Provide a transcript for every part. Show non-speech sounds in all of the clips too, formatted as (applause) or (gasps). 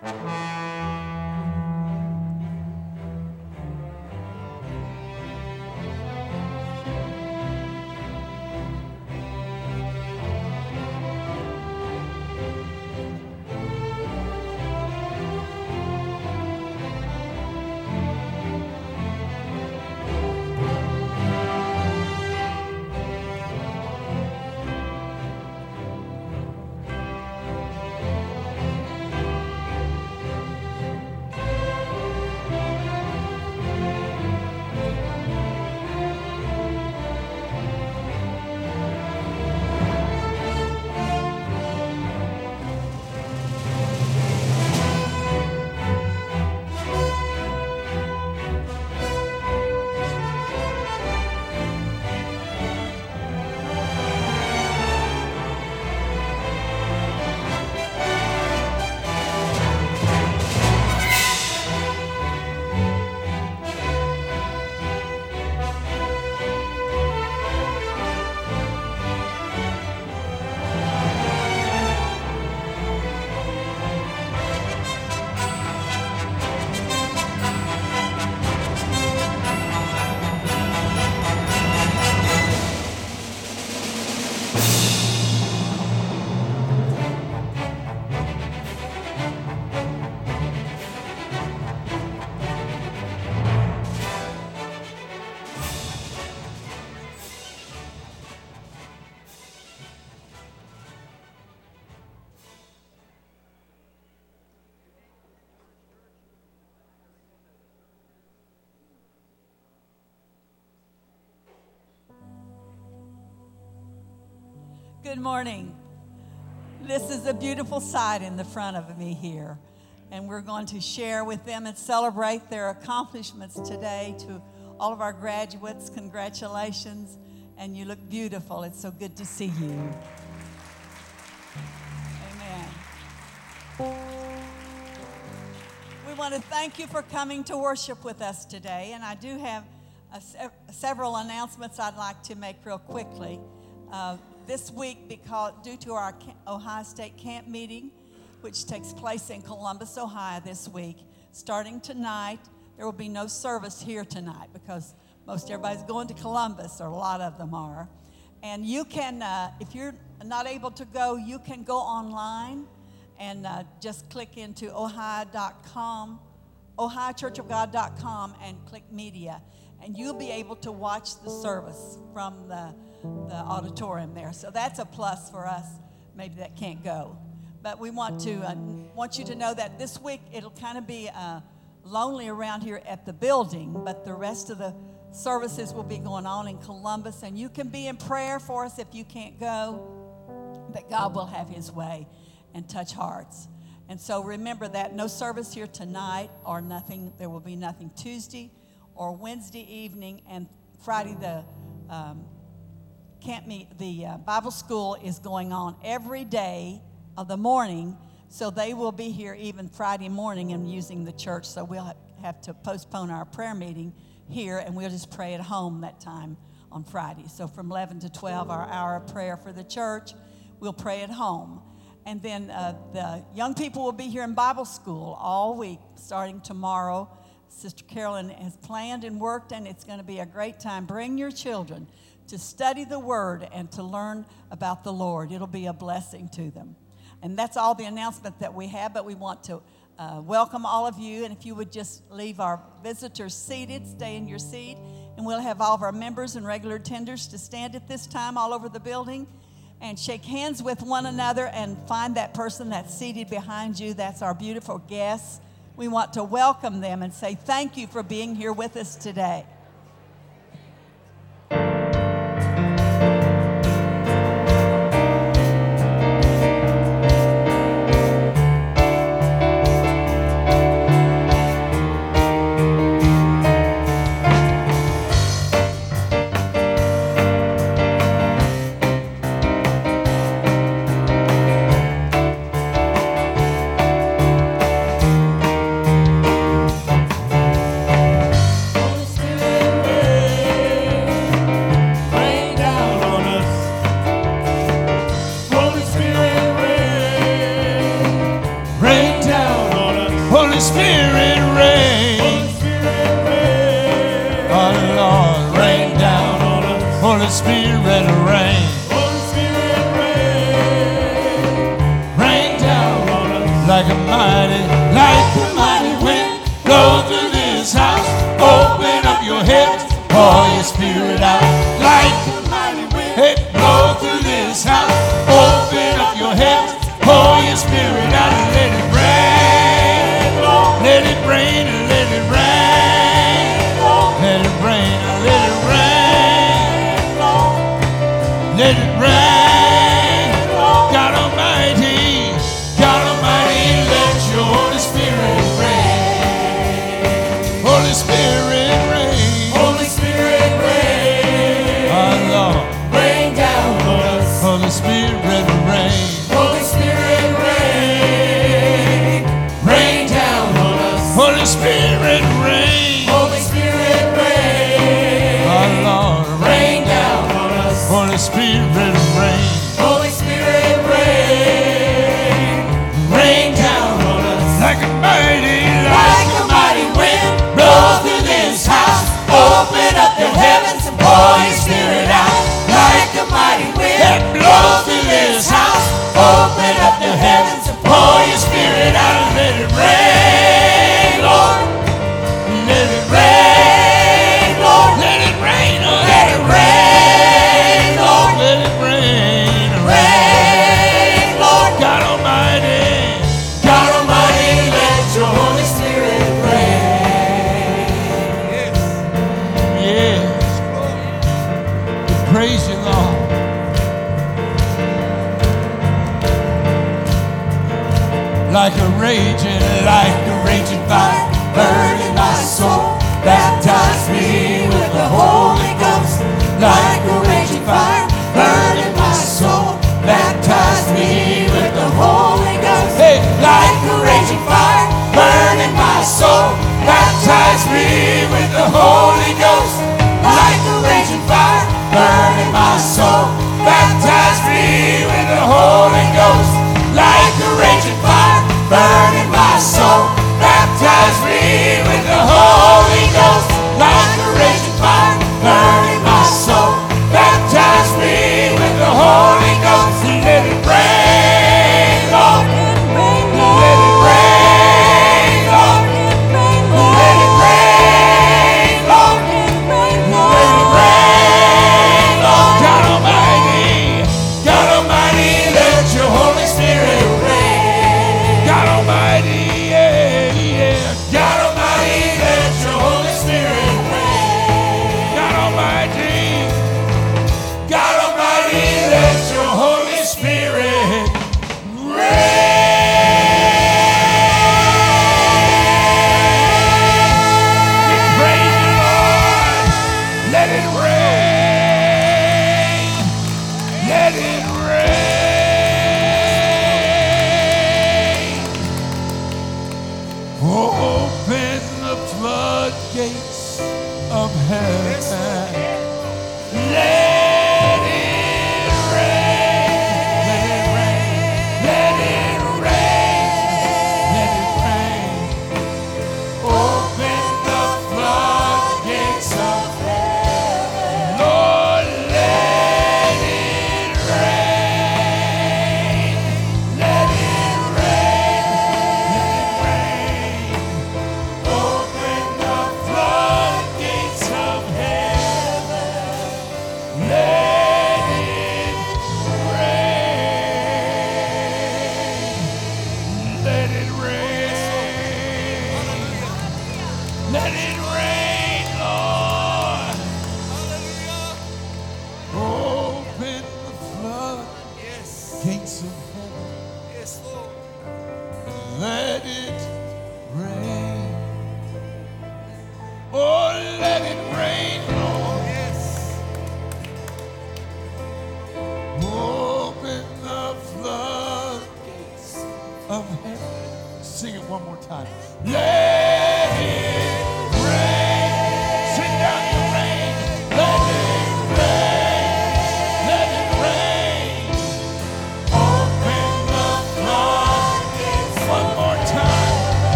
Música Good morning. This is a beautiful sight in the front of me here. And we're going to share with them and celebrate their accomplishments today to all of our graduates. Congratulations. And you look beautiful. It's so good to see you. Amen. We want to thank you for coming to worship with us today. And I do have se- several announcements I'd like to make real quickly. Uh, this week because due to our Ohio State camp meeting, which takes place in Columbus, Ohio this week, starting tonight. There will be no service here tonight because most everybody's going to Columbus, or a lot of them are. And you can, uh, if you're not able to go, you can go online and uh, just click into ohio.com ohiochurchofgod.com and click media, and you'll be able to watch the service from the, the auditorium there. So that's a plus for us, maybe that can't go. But we want to uh, want you to know that this week it'll kind of be uh, lonely around here at the building, but the rest of the services will be going on in Columbus, and you can be in prayer for us if you can't go. But God will have His way and touch hearts. And so remember that no service here tonight or nothing, there will be nothing Tuesday or Wednesday evening and Friday the um, camp meet, the uh, Bible school is going on every day of the morning. So they will be here even Friday morning and using the church. So we'll have to postpone our prayer meeting here and we'll just pray at home that time on Friday. So from 11 to 12, our hour of prayer for the church, we'll pray at home. And then uh, the young people will be here in Bible school all week, starting tomorrow. Sister Carolyn has planned and worked, and it's going to be a great time. Bring your children to study the Word and to learn about the Lord. It'll be a blessing to them. And that's all the announcement that we have, but we want to uh, welcome all of you. And if you would just leave our visitors seated, stay in your seat, and we'll have all of our members and regular tenders to stand at this time all over the building and shake hands with one another and find that person that's seated behind you. That's our beautiful guests. We want to welcome them and say thank you for being here with us today.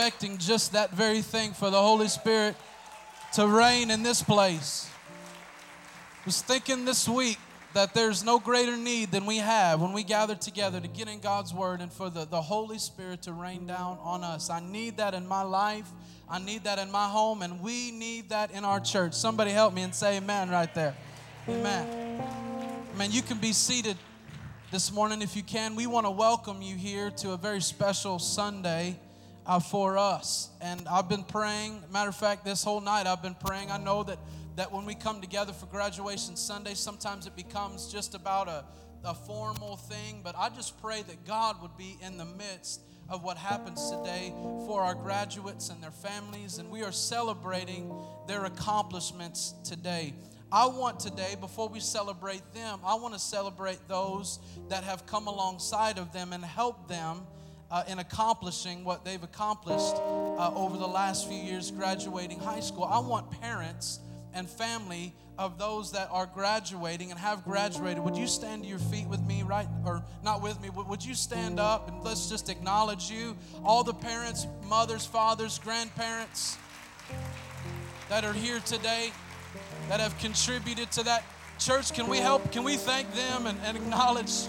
Expecting just that very thing for the Holy Spirit to reign in this place? Was thinking this week that there's no greater need than we have when we gather together to get in God's Word and for the, the Holy Spirit to rain down on us. I need that in my life. I need that in my home, and we need that in our church. Somebody help me and say amen right there. Amen. Man, you can be seated this morning if you can. We want to welcome you here to a very special Sunday uh, for us. And I've been praying, matter of fact, this whole night I've been praying. I know that, that when we come together for graduation Sunday, sometimes it becomes just about a, a formal thing, but I just pray that God would be in the midst of what happens today for our graduates and their families, and we are celebrating their accomplishments today. I want today, before we celebrate them, I want to celebrate those that have come alongside of them and help them uh, in accomplishing what they've accomplished uh, over the last few years graduating high school. I want parents and family of those that are graduating and have graduated. Would you stand to your feet with me, right? Or not with me, would you stand up and let's just acknowledge you? All the parents, mothers, fathers, grandparents that are here today that have contributed to that. Church, can we help? Can we thank them and, and acknowledge?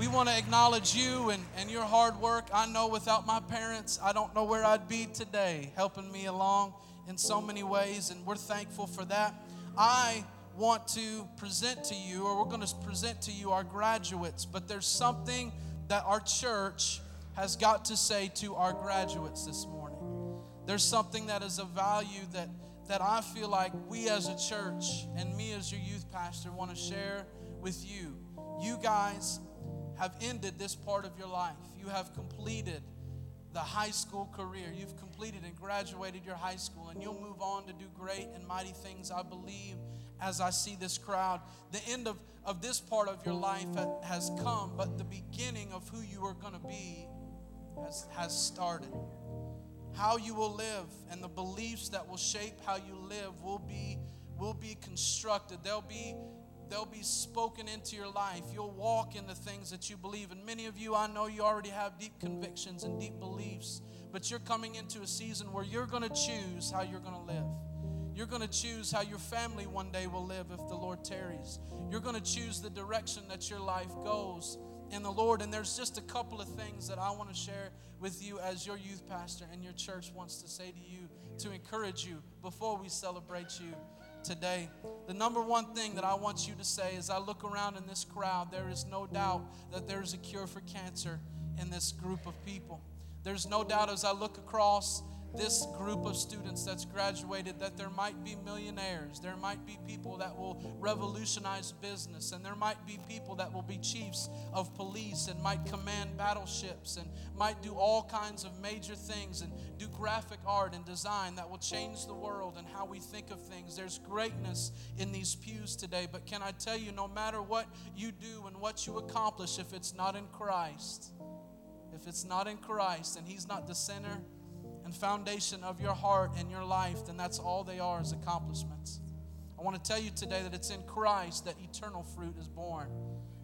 We want to acknowledge you and, and your hard work. I know without my parents, I don't know where I'd be today, helping me along in so many ways, and we're thankful for that. I want to present to you, or we're going to present to you our graduates, but there's something that our church has got to say to our graduates this morning. There's something that is of value that, that I feel like we as a church and me as your youth pastor want to share with you. You guys have ended this part of your life. You have completed the high school career. You've completed and graduated your high school, and you'll move on to do great and mighty things, I believe, as I see this crowd. The end of, of this part of your life has come, but the beginning of who you are going to be has, has started. How you will live and the beliefs that will shape how you live will be, will be constructed. There'll be they'll be spoken into your life. You'll walk in the things that you believe. And many of you, I know you already have deep convictions and deep beliefs, but you're coming into a season where you're going to choose how you're going to live. You're going to choose how your family one day will live if the Lord tarries. You're going to choose the direction that your life goes in the Lord. And there's just a couple of things that I want to share with you as your youth pastor and your church wants to say to you to encourage you before we celebrate you today. The number one thing that I want you to say as I look around in this crowd, there is no doubt that there is a cure for cancer in this group of people. There's no doubt as I look across this group of students that's graduated that there might be millionaires, there might be people that will revolutionize business, and there might be people that will be chiefs of police and might command battleships and might do all kinds of major things and do graphic art and design that will change the world and how we think of things. There's greatness in these pews today, but can I tell you, no matter what you do and what you accomplish, if it's not in Christ, if it's not in Christ and He's not the center and foundation of your heart and your life, then that's all they are as accomplishments. I want to tell you today that it's in Christ that eternal fruit is born.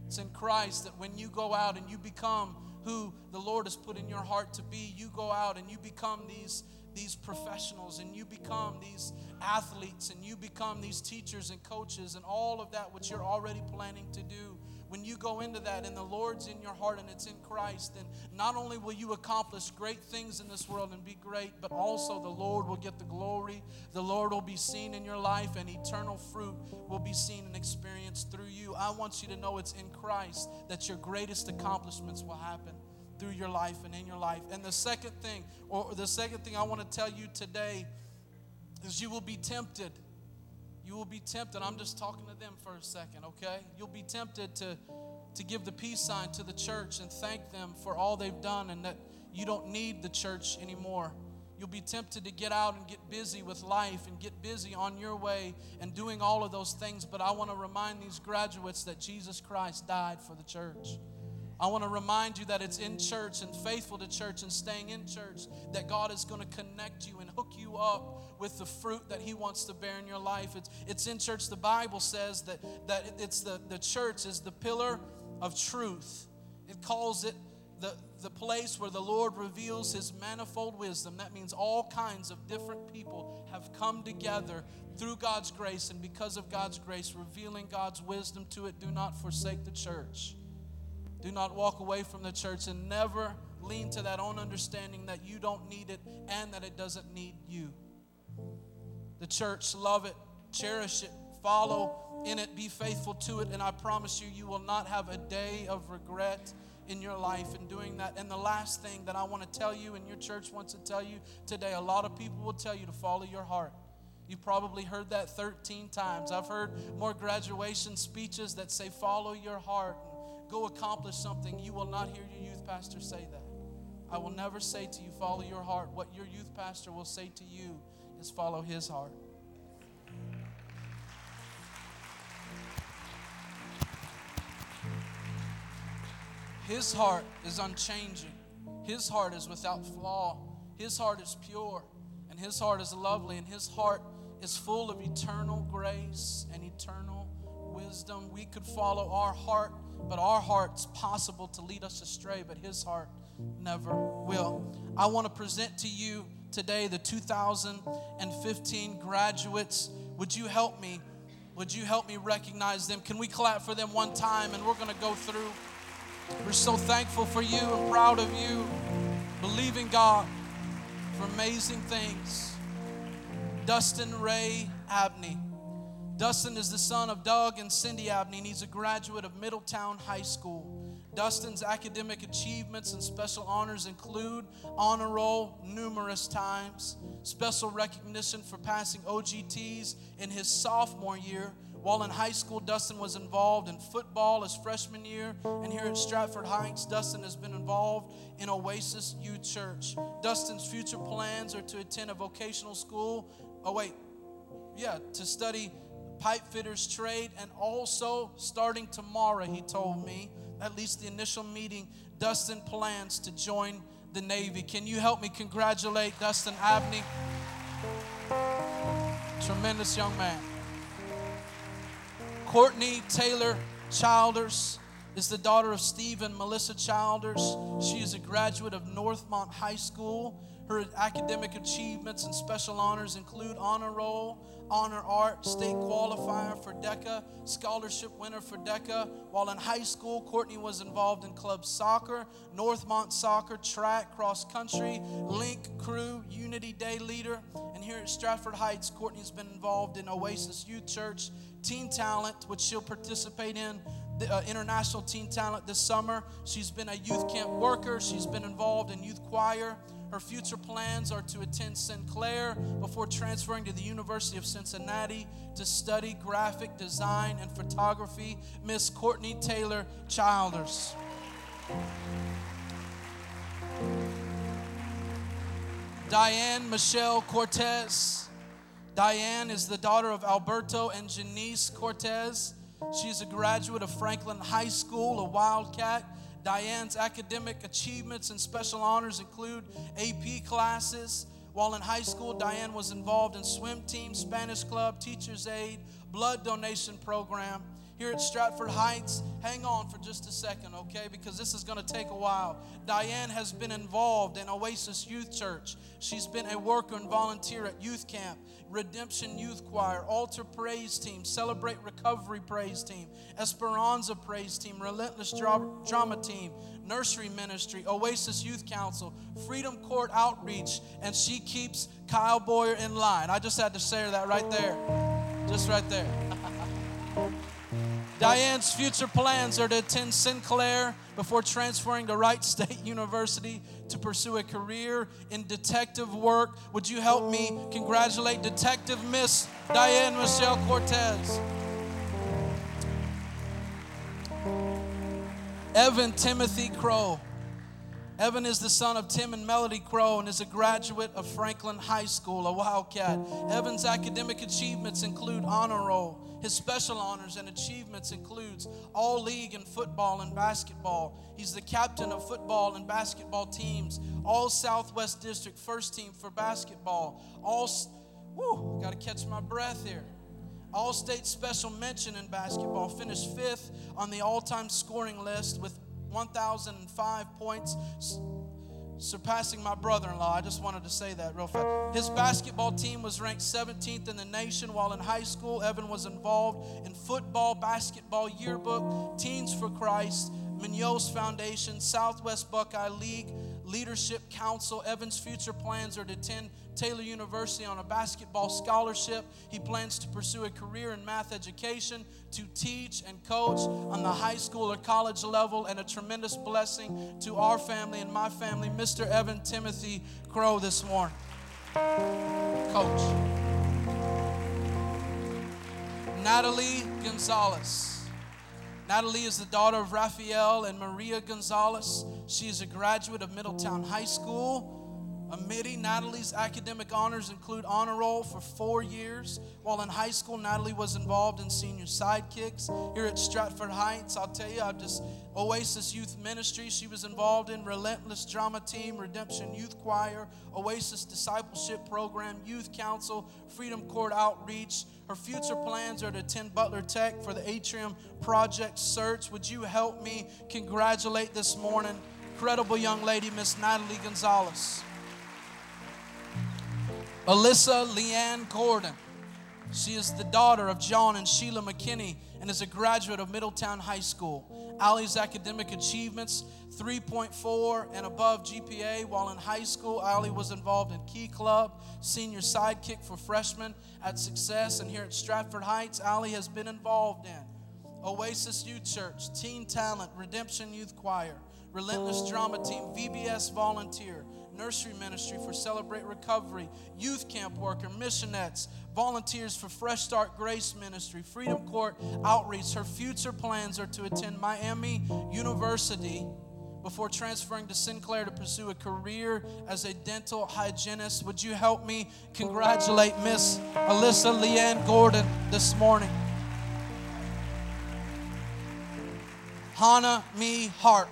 It's in Christ that when you go out and you become who the Lord has put in your heart to be, you go out and you become these, these professionals and you become these athletes and you become these teachers and coaches and all of that which you're already planning to do when you go into that and the Lord's in your heart and it's in Christ, then not only will you accomplish great things in this world and be great, but also the Lord will get the glory. The Lord will be seen in your life, and eternal fruit will be seen and experienced through you. I want you to know it's in Christ that your greatest accomplishments will happen through your life and in your life. And the second thing, or the second thing I want to tell you today, is you will be tempted you will be tempted. I'm just talking to them for a second, okay? You'll be tempted to, to give the peace sign to the church and thank them for all they've done and that you don't need the church anymore. You'll be tempted to get out and get busy with life and get busy on your way and doing all of those things. But I want to remind these graduates that Jesus Christ died for the church. I want to remind you that it's in church and faithful to church and staying in church that God is going to connect you and hook you up with the fruit that He wants to bear in your life. It's, it's in church. The Bible says that, that it's the, the church is the pillar of truth. It calls it the, the place where the Lord reveals His manifold wisdom. That means all kinds of different people have come together through God's grace and because of God's grace, revealing God's wisdom to it. Do not forsake the church. Do not walk away from the church and never lean to that own understanding that you don't need it and that it doesn't need you. The church, love it, cherish it, follow in it, be faithful to it, and I promise you, you will not have a day of regret in your life in doing that. And the last thing that I want to tell you, and your church wants to tell you today, a lot of people will tell you to follow your heart. You probably heard that 13 times. I've heard more graduation speeches that say, follow your heart and go accomplish something, you will not hear your youth pastor say that. I will never say to you, follow your heart. What your youth pastor will say to you is follow his heart. His heart is unchanging. His heart is without flaw. His heart is pure. And his heart is lovely. And his heart is full of eternal grace and eternal wisdom. We could follow our heart but our heart's possible to lead us astray, but his heart never will. I want to present to you today the 2015 graduates. Would you help me? Would you help me recognize them? Can we clap for them one time and we're going to go through? We're so thankful for you and proud of you. Believing God for amazing things. Dustin Ray Abney. Dustin is the son of Doug and Cindy Abney, and he's a graduate of Middletown High School. Dustin's academic achievements and special honors include honor roll numerous times, special recognition for passing OGTs in his sophomore year. While in high school, Dustin was involved in football his freshman year, and here at Stratford Heights, Dustin has been involved in Oasis Youth Church. Dustin's future plans are to attend a vocational school. Oh, wait, yeah, to study pipe fitter's trade, and also starting tomorrow, he told me, at least the initial meeting, Dustin plans to join the Navy. Can you help me congratulate Dustin Abney? Tremendous young man. Courtney Taylor Childers is the daughter of Steve and Melissa Childers. She is a graduate of Northmont High School. Her academic achievements and special honors include honor roll, honor art, state qualifier for DECA, scholarship winner for DECA. While in high school, Courtney was involved in club soccer, Northmont soccer, track, cross country, link crew, Unity Day leader. And here at Stratford Heights, Courtney's been involved in Oasis Youth Church, Teen Talent, which she'll participate in the, uh, International Teen Talent this summer. She's been a youth camp worker. She's been involved in youth choir. Her future plans are to attend Sinclair before transferring to the University of Cincinnati to study graphic design and photography. Miss Courtney Taylor Childers. Diane Michelle Cortez. Diane is the daughter of Alberto and Janice Cortez. She's a graduate of Franklin High School, a Wildcat. Diane's academic achievements and special honors include AP classes. While in high school, Diane was involved in swim team, Spanish club, teacher's aid, blood donation program. Here at Stratford Heights, hang on for just a second, okay? Because this is going to take a while. Diane has been involved in Oasis Youth Church. She's been a worker and volunteer at youth camp, Redemption Youth Choir, Altar Praise Team, Celebrate Recovery Praise Team, Esperanza Praise Team, Relentless Drama Team, Nursery Ministry, Oasis Youth Council, Freedom Court Outreach, and she keeps Kyle Boyer in line. I just had to say that right there. Just right there. (laughs) Diane's future plans are to attend Sinclair before transferring to Wright State (laughs) University to pursue a career in detective work. Would you help me congratulate Detective Miss Diane Michelle Cortez? Evan Timothy Crow. Evan is the son of Tim and Melody Crow and is a graduate of Franklin High School, a Wildcat. Evan's academic achievements include honor roll. His special honors and achievements includes all league in football and basketball. He's the captain of football and basketball teams, all Southwest District first team for basketball. All whoo, got to catch my breath here. All state special mention in basketball, finished fifth on the all time scoring list with 1,005 points, surpassing my brother in law. I just wanted to say that real fast. His basketball team was ranked 17th in the nation, while in high school, Evan was involved in football, basketball, yearbook, Teens for Christ, Munoz Foundation, Southwest Buckeye League, Leadership Council. Evan's future plans are to attend Taylor University on a basketball scholarship. He plans to pursue a career in math education, to teach and coach on the high school or college level, and a tremendous blessing to our family and my family, Mr. Evan Timothy Crow, this morning. Coach. Natalie Gonzalez. Natalie is the daughter of Rafael and Maria Gonzalez. She is a graduate of Middletown High School. Amity, Natalie's academic honors include honor roll for four years. While in high school, Natalie was involved in senior sidekicks. Here at Stratford Heights, I'll tell you, I've just Oasis Youth Ministry. She was involved in Relentless Drama Team, Redemption Youth Choir, Oasis Discipleship Program, Youth Council, Freedom Court Outreach. Her future plans are to attend Butler Tech for the Atrium Project Search. Would you help me congratulate this morning? Incredible young lady, Miss Natalie Gonzalez. Alyssa Leanne Gordon. She is the daughter of John and Sheila McKinney and is a graduate of Middletown High School. Allie's academic achievements 3.4 and above GPA. While in high school, Allie was involved in Key Club, senior sidekick for freshmen at Success. And here at Stratford Heights, Allie has been involved in Oasis Youth Church, Teen Talent, Redemption Youth Choir, Relentless Drama Team, VBS Volunteer, nursery ministry for Celebrate Recovery, youth camp worker, missionettes, volunteers for Fresh Start Grace Ministry, Freedom Court Outreach. Her future plans are to attend Miami University before transferring to Sinclair to pursue a career as a dental hygienist. Would you help me congratulate Miss Alyssa Leanne Gordon this morning? Hannah Mae Harp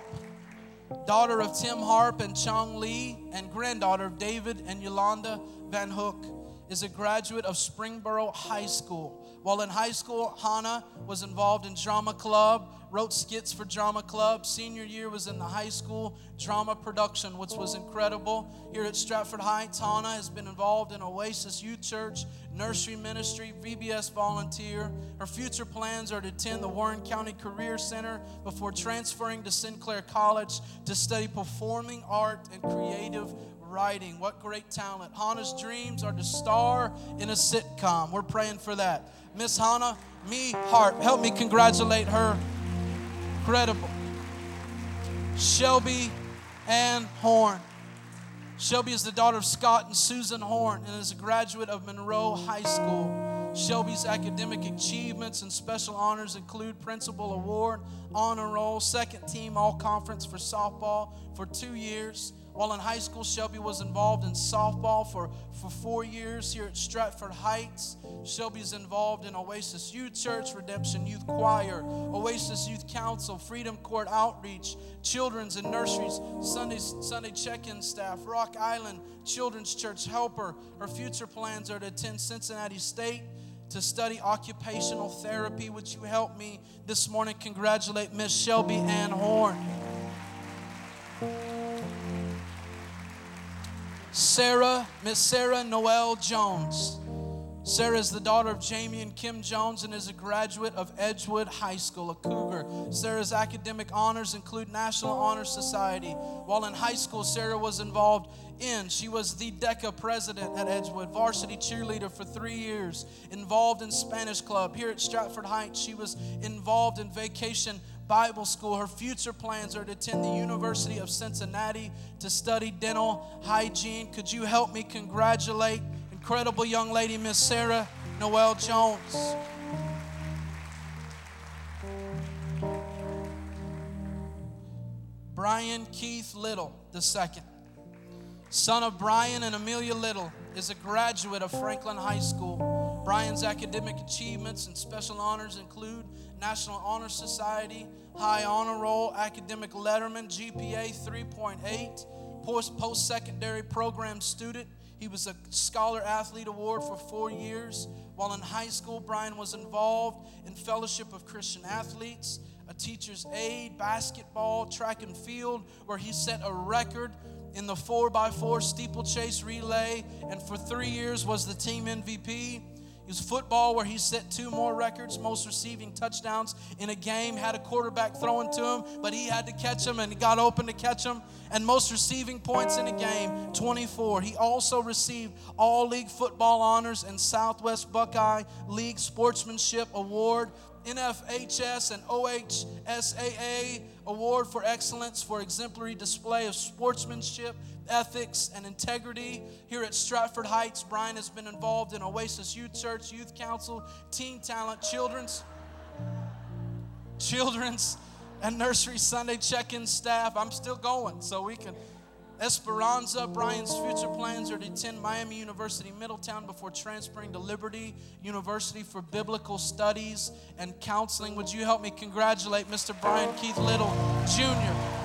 daughter of Tim Harp and Chong Lee, and granddaughter of David and Yolanda Van Hook, is a graduate of Springboro High School. While in high school, Hannah was involved in drama club, wrote skits for drama club. Senior year was in the high school drama production, which was incredible. Here at Stratford Heights, Hannah has been involved in Oasis Youth Church, nursery ministry, VBS volunteer. Her future plans are to attend the Warren County Career Center before transferring to Sinclair College to study performing art and creative writing. What great talent. Hannah's dreams are to star in a sitcom. We're praying for that. Miss Hannah, Mae Harp. Help me congratulate her. Incredible. Shelby Ann Horn. Shelby is the daughter of Scott and Susan Horn and is a graduate of Monroe High School. Shelby's academic achievements and special honors include Principal Award, Honor Roll, Second Team All Conference for softball for two years. While in high school, Shelby was involved in softball for, for four years here at Stratford Heights. Shelby's involved in Oasis Youth Church, Redemption Youth Choir, Oasis Youth Council, Freedom Court Outreach, Children's and Nurseries, Sunday, Sunday check in staff, Rock Island Children's Church helper. Her future plans are to attend Cincinnati State to study occupational therapy. Would you help me this morning congratulate Miss Shelby Ann Horn? Sarah, Miss Sarah Noel Jones. Sarah is the daughter of Jamie and Kim Jones and is a graduate of Edgewood High School, a cougar. Sarah's academic honors include National Honor Society. While in high school, Sarah was involved in, she was the DECA president at Edgewood, varsity cheerleader for three years, involved in Spanish Club. Here at Stratford Heights, she was involved in vacation Bible school. Her future plans are to attend the University of Cincinnati to study dental hygiene. Could you help me congratulate incredible young lady, Miss Sarah Noel Jones? Brian Keith Little II, son of Brian and Amelia Little, is a graduate of Franklin High School. Brian's academic achievements and special honors include National Honor Society, High Honor Roll, Academic Letterman, GPA 3.8, post secondary program student. He was a Scholar Athlete Award for four years. While in high school, Brian was involved in Fellowship of Christian Athletes, a teacher's aide, basketball, track and field, where he set a record in the 4x4 steeplechase relay, and for three years was the team MVP. It was football where he set two more records, most receiving touchdowns in a game, had a quarterback throwing to him, but he had to catch him and he got open to catch him. And most receiving points in a game, 24. He also received all league football honors and Southwest Buckeye League Sportsmanship Award, NFHS and OHSAA Award for Excellence for Exemplary Display of Sportsmanship ethics, and integrity. Here at Stratford Heights, Brian has been involved in Oasis Youth Church, Youth Council, Teen Talent, Children's, Children's, and Nursery Sunday check-in staff. I'm still going, so we can. Esperanza, Brian's future plans are to attend Miami University Middletown before transferring to Liberty University for biblical studies and counseling. Would you help me congratulate Mr. Brian Keith Little Jr.?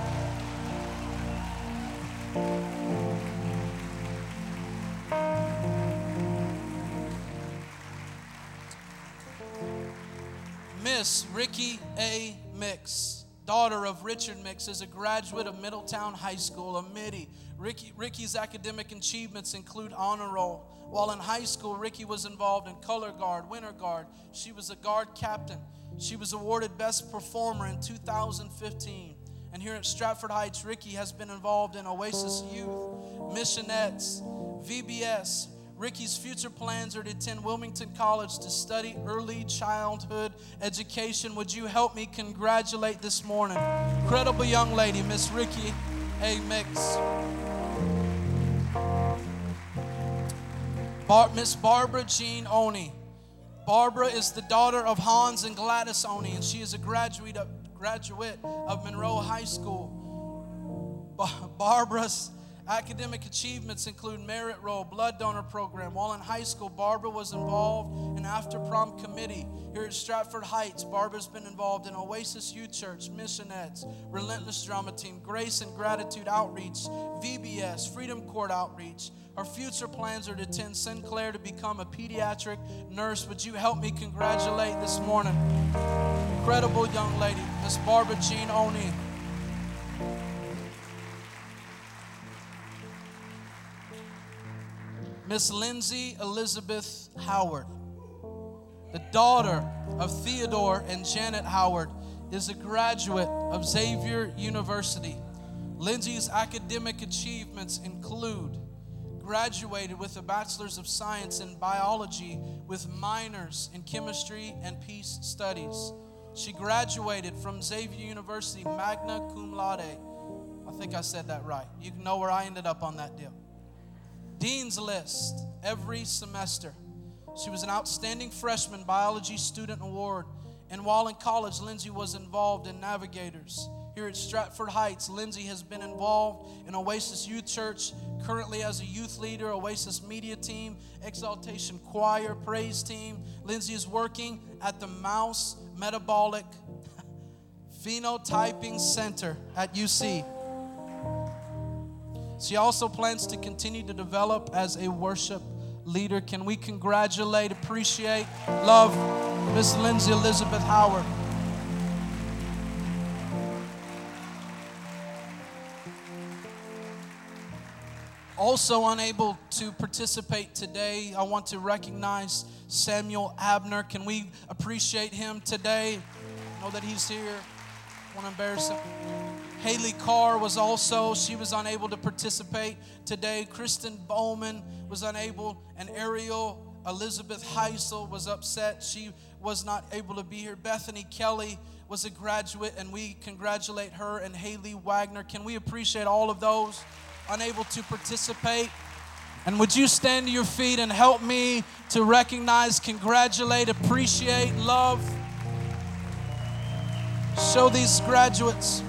Miss Ricky A. Mix, daughter of Richard Mix, is a graduate of Middletown High School, a Middie. Ricky, Ricky's academic achievements include honor roll. While in high school, Ricky was involved in color guard, winter guard. She was a guard captain. She was awarded Best Performer in 2015. And here at Stratford Heights, Ricky has been involved in Oasis Youth, Missionettes, VBS. Ricky's future plans are to attend Wilmington College to study early childhood education. Would you help me congratulate this morning? Incredible young lady, Miss Ricky A. Mix. Bar- Miss Barbara Jean Oney. Barbara is the daughter of Hans and Gladys Oney, and she is a graduate of graduate of Monroe High School. Barbara's academic achievements include merit roll, blood donor program. While in high school, Barbara was involved in after prom committee. Here at Stratford Heights, Barbara's been involved in Oasis Youth Church, Missionettes, Relentless Drama Team, Grace and Gratitude Outreach, VBS, Freedom Court Outreach. Her future plans are to attend Sinclair to become a pediatric nurse. Would you help me congratulate this morning? Incredible young lady, Miss Barbara Jean Oney. Miss Lindsay Elizabeth Howard, the daughter of Theodore and Janet Howard, is a graduate of Xavier University. Lindsay's academic achievements include graduated with a bachelor's of science in biology with minors in chemistry and peace studies. She graduated from Xavier University magna cum laude. I think I said that right. You know where I ended up on that deal. Dean's List every semester. She was an outstanding freshman biology student award. And while in college, Lindsay was involved in Navigators. Here at Stratford Heights, Lindsay has been involved in Oasis Youth Church, currently as a youth leader, Oasis Media Team, Exaltation Choir, Praise Team. Lindsay is working at the Mouse Metabolic (laughs) Phenotyping Center at UC. She also plans to continue to develop as a worship leader. Can we congratulate, appreciate, love Miss Lindsay Elizabeth Howard? Also unable to participate today, I want to recognize Samuel Abner. Can we appreciate him today? Know that he's here. Want to embarrass him. Haley Carr was also, she was unable to participate today. Kristen Bowman was unable, and Ariel Elizabeth Heisel was upset. She was not able to be here. Bethany Kelly was a graduate, and we congratulate her and Haley Wagner. Can we appreciate all of those unable to participate? And would you stand to your feet and help me to recognize, congratulate, appreciate, love? Show these graduates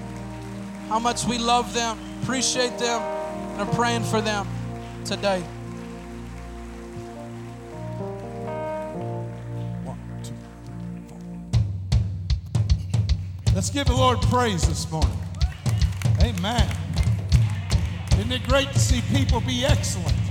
how much we love them, appreciate them, and are praying for them today. Let's give the Lord praise this morning. Amen. Isn't it great to see people be excellent?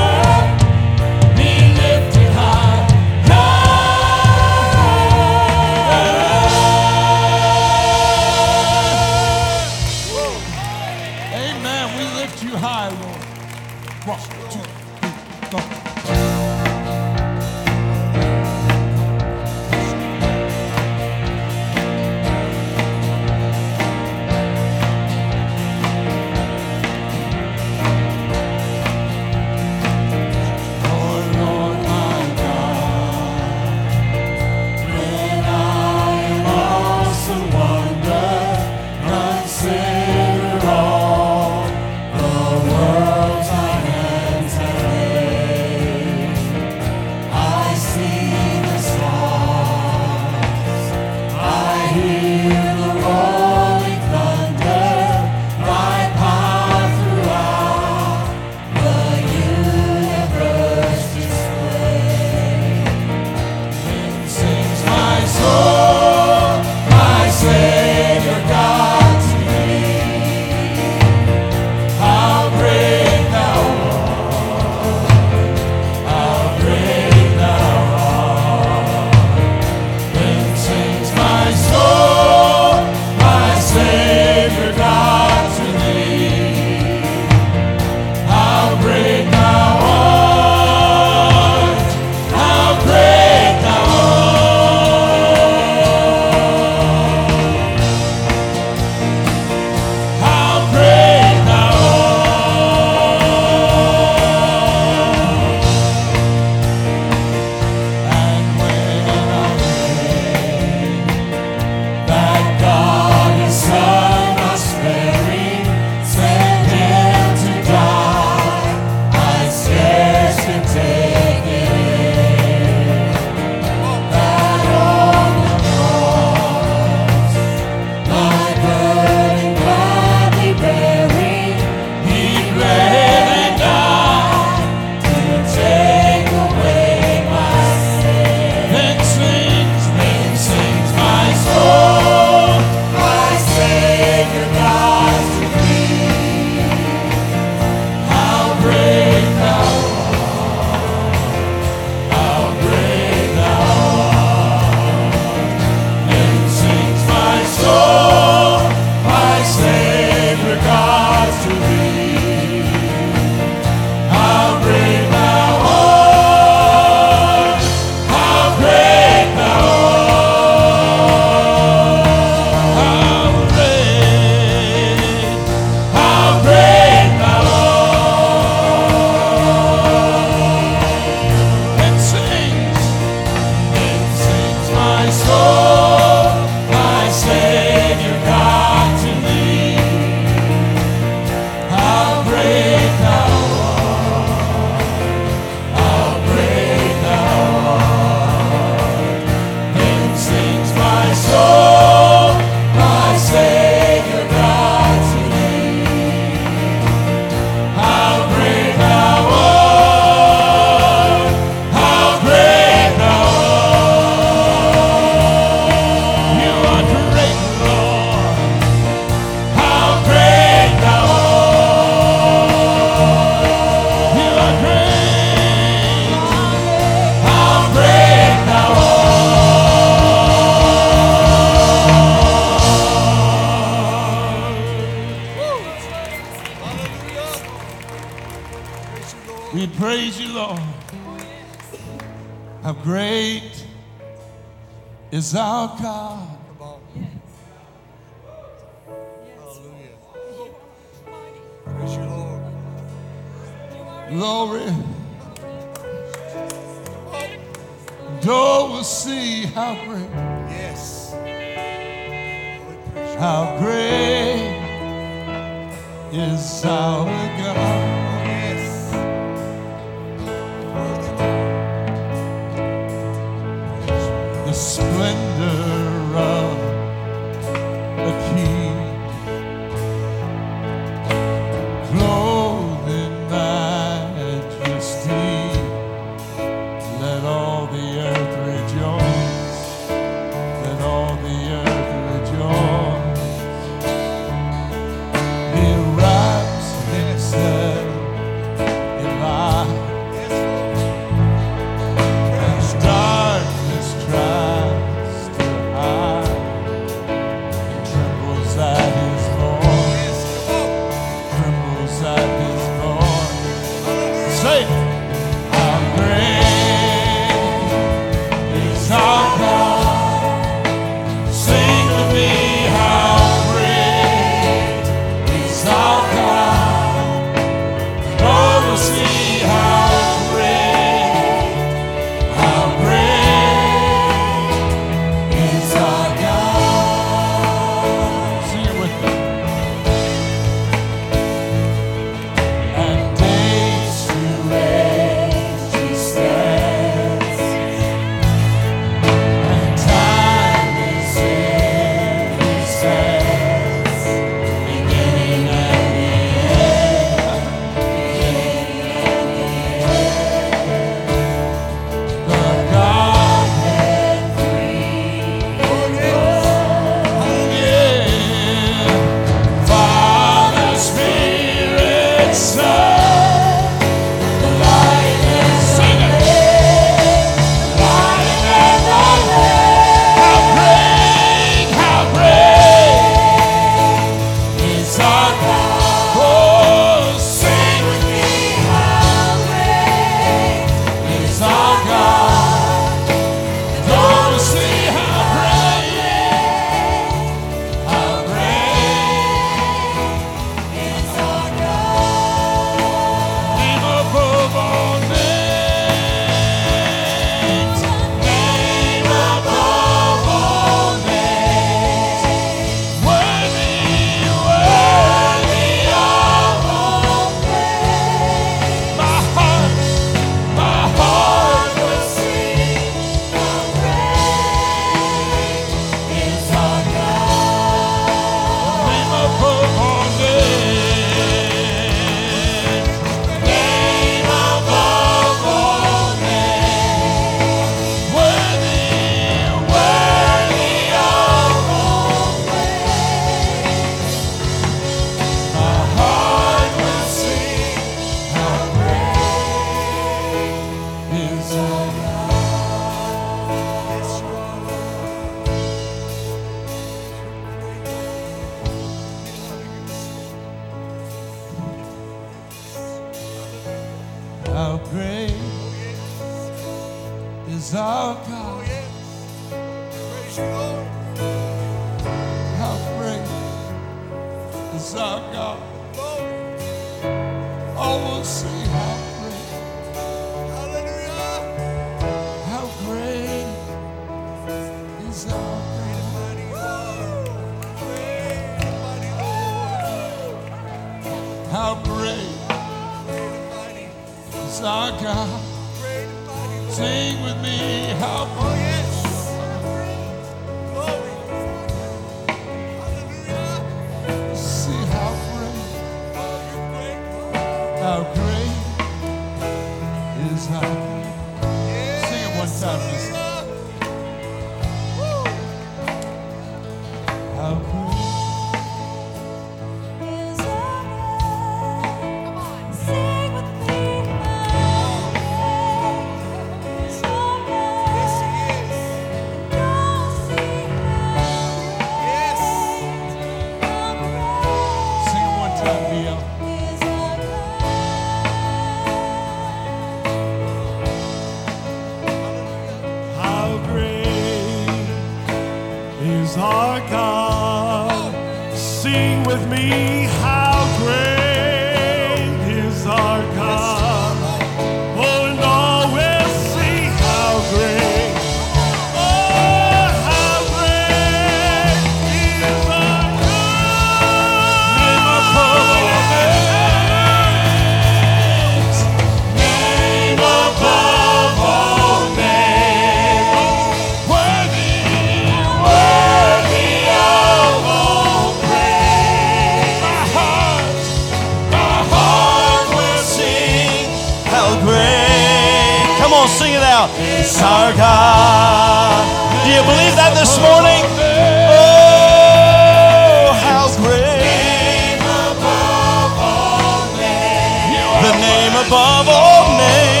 Above all names.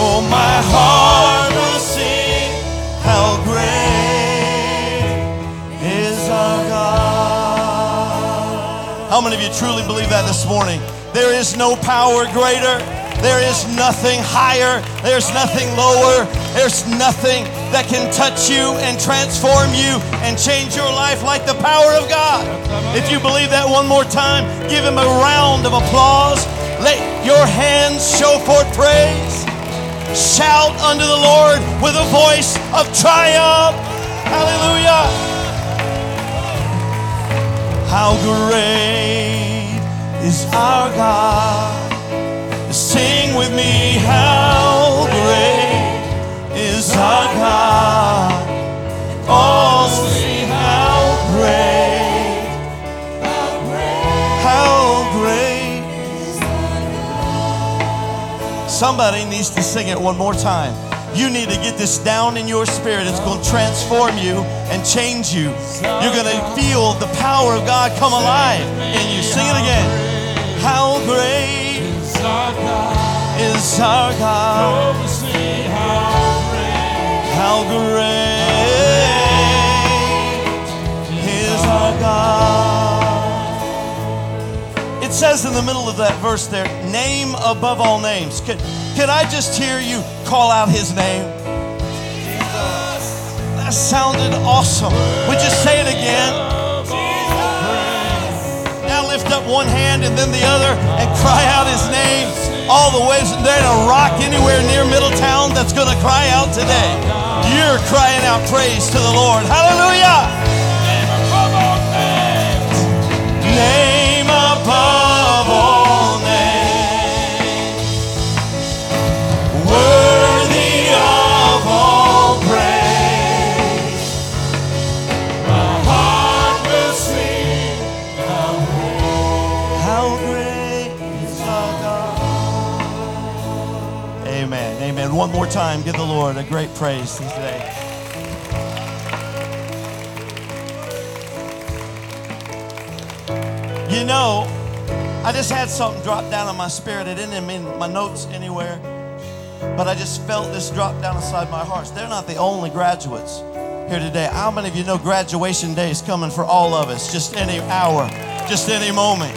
Oh, my heart will sing how great is our God. How many of you truly believe that this morning? There is no power greater. There is nothing higher. There's nothing lower. There's nothing that can touch you and transform you and change your life like the power of God. If you believe that one more time, give him a round of applause. Let your hands show forth praise. Shout unto the Lord with a voice of triumph. Hallelujah. How great is our God. Sing with me, how Oh, Somebody needs to sing it one more time. You need to get this down in your spirit. It's going to transform you and change you. You're going to feel the power of God come alive in you. Sing it again. How great Is our God. How great is our God? It says in the middle of that verse there, name above all names. Could I just hear you call out his name? Jesus. That sounded awesome. Would you say it again? Lift up one hand and then the other and cry out his name. All the ways there ain't a rock anywhere near Middletown that's going to cry out today. You're crying out praise to the Lord. Hallelujah. Name One more time, give the Lord a great praise today. You know, I just had something drop down in my spirit. It didn't mean my notes anywhere, but I just felt this drop down inside my heart. They're not the only graduates here today. How many of you know graduation day is coming for all of us? Just any hour, just any moment.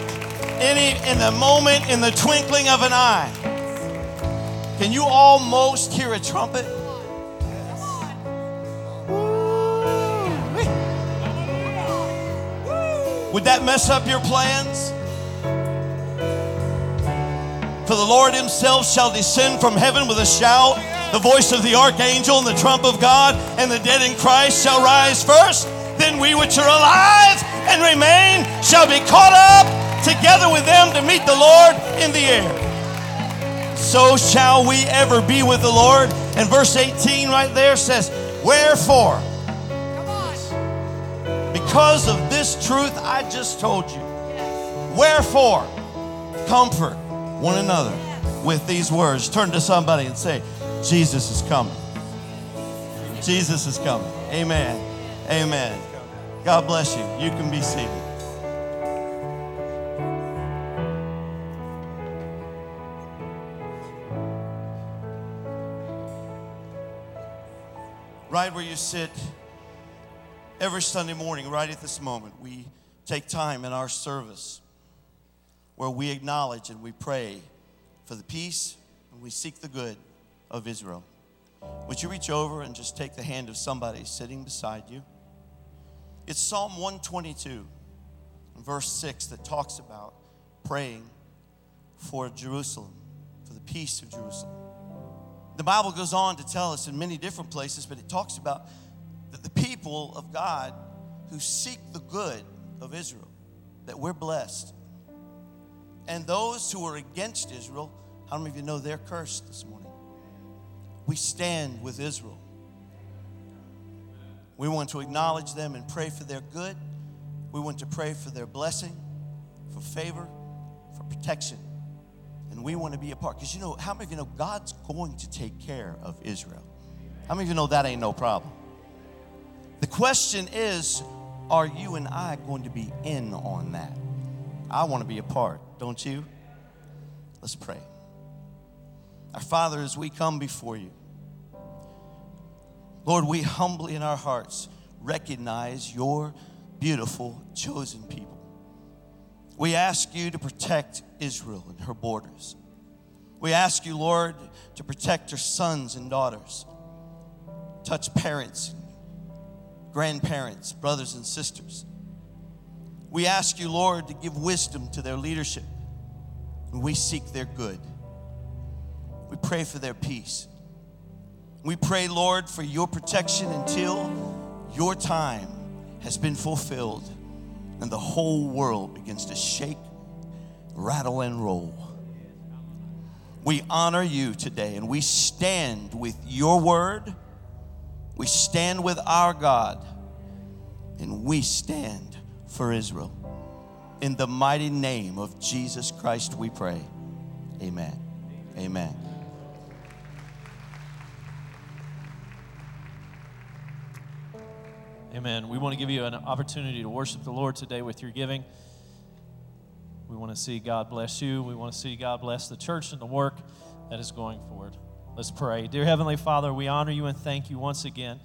Any in the moment, in the twinkling of an eye. Can you almost hear a trumpet? Would that mess up your plans? For the Lord himself shall descend from heaven with a shout, the voice of the archangel and the trump of God, and the dead in Christ shall rise first. Then we which are alive and remain shall be caught up together with them to meet the Lord in the air. So shall we ever be with the Lord. And verse 18 right there says, Wherefore, because of this truth I just told you, wherefore, comfort one another with these words. Turn to somebody and say, Jesus is coming. Jesus is coming. Amen. Amen. God bless you. You can be seated. Right where you sit, every Sunday morning, right at this moment, we take time in our service where we acknowledge and we pray for the peace and we seek the good of Israel. Would you reach over and just take the hand of somebody sitting beside you? It's Psalm 122, verse 6, that talks about praying for Jerusalem, for the peace of Jerusalem. The Bible goes on to tell us in many different places, but it talks about that the people of God who seek the good of Israel, that we're blessed. And those who are against Israel, how many of you know they're cursed this morning? We stand with Israel. We want to acknowledge them and pray for their good. We want to pray for their blessing, for favor, for protection. And we want to be a part. Because you know, how many of you know God's going to take care of Israel? How many of you know that ain't no problem? The question is, are you and I going to be in on that? I want to be a part, don't you? Let's pray. Our Father, as we come before you, Lord, we humbly in our hearts recognize your beautiful chosen people. We ask you to protect Israel and her borders. We ask you, Lord, to protect her sons and daughters. Touch parents, grandparents, brothers and sisters. We ask you, Lord, to give wisdom to their leadership. We seek their good. We pray for their peace. We pray, Lord, for your protection until your time has been fulfilled and the whole world begins to shake, rattle, and roll. We honor you today and we stand with your word. We stand with our God and we stand for Israel. In the mighty name of Jesus Christ, we pray. Amen. Amen. Amen. We want to give you an opportunity to worship the Lord today with your giving. We want to see God bless you. We want to see God bless the church and the work that is going forward. Let's pray. Dear Heavenly Father, we honor you and thank you once again.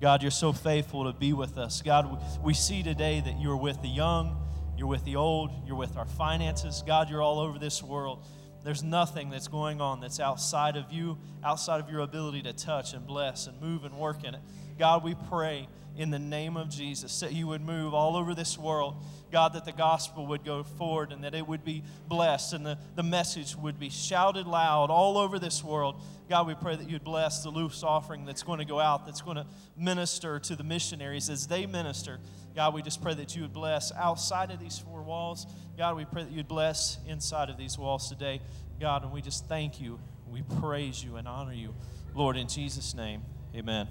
God, you're so faithful to be with us. God, we see today that you're with the young, you're with the old, you're with our finances. God, you're all over this world. There's nothing that's going on that's outside of you, outside of your ability to touch and bless and move and work in it. God, we pray in the name of Jesus that you would move all over this world. God, that the gospel would go forward and that it would be blessed and the, the message would be shouted loud all over this world. God, we pray that you'd bless the loose offering that's going to go out, that's going to minister to the missionaries as they minister. God, we just pray that you would bless outside of these four walls. God, we pray that you'd bless inside of these walls today. God, and we just thank you. We praise you and honor you. Lord, in Jesus' name, amen.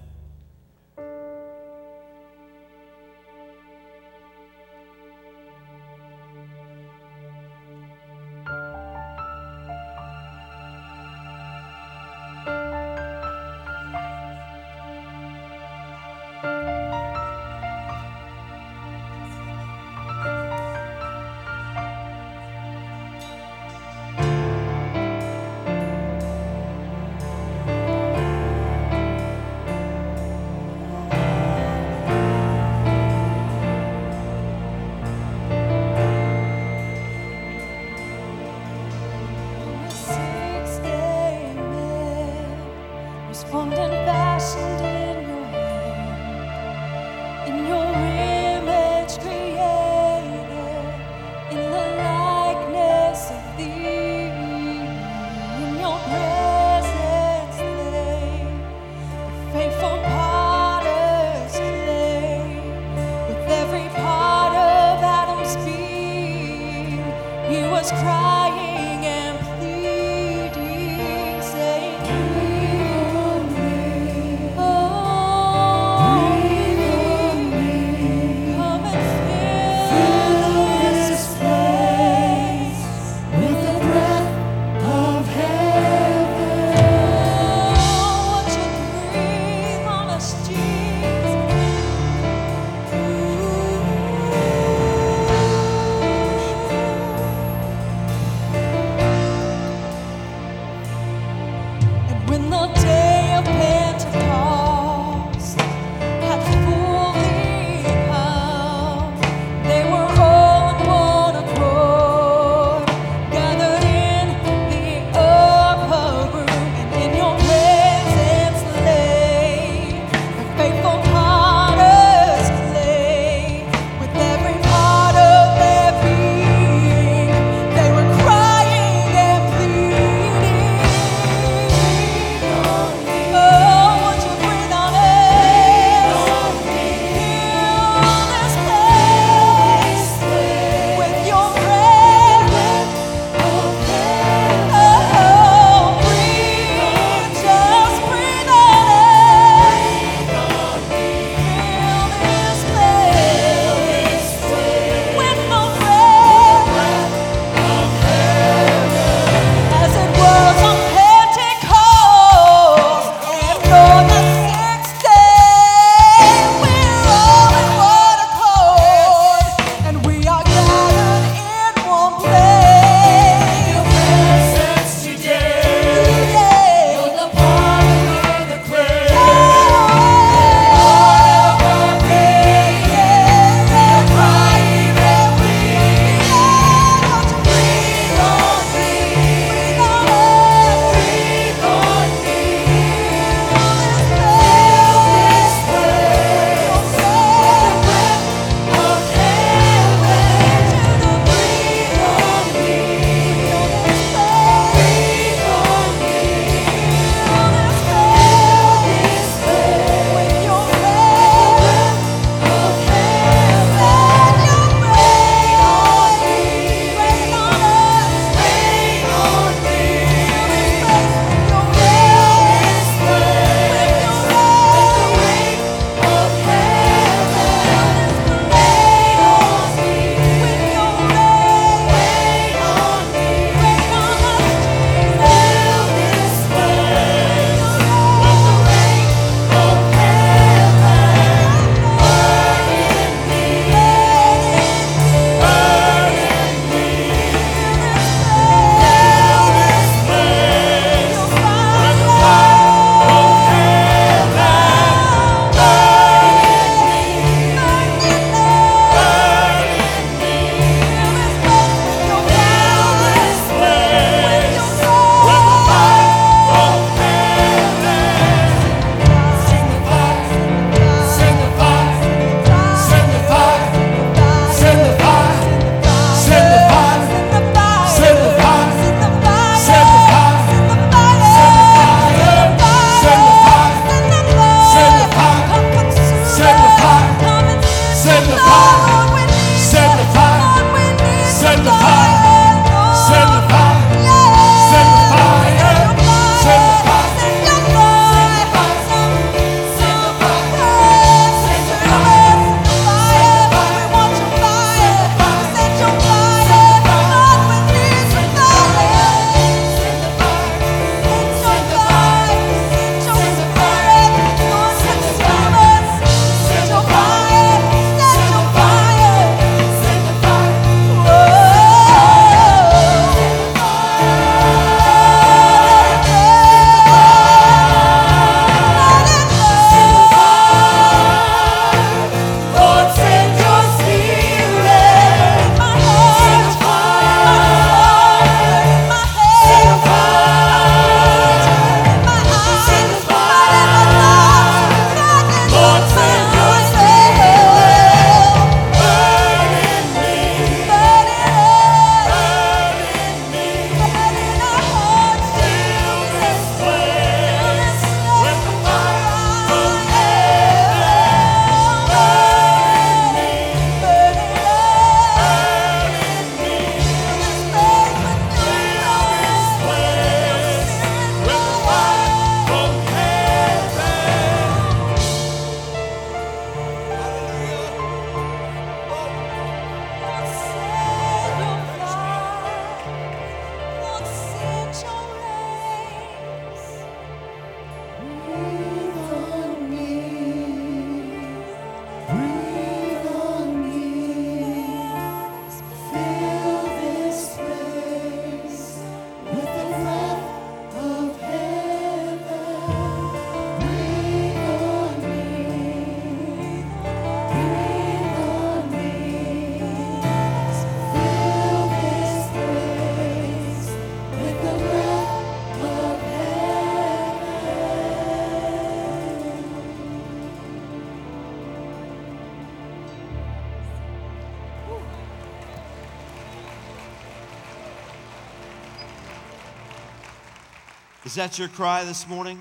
Is that your cry this morning?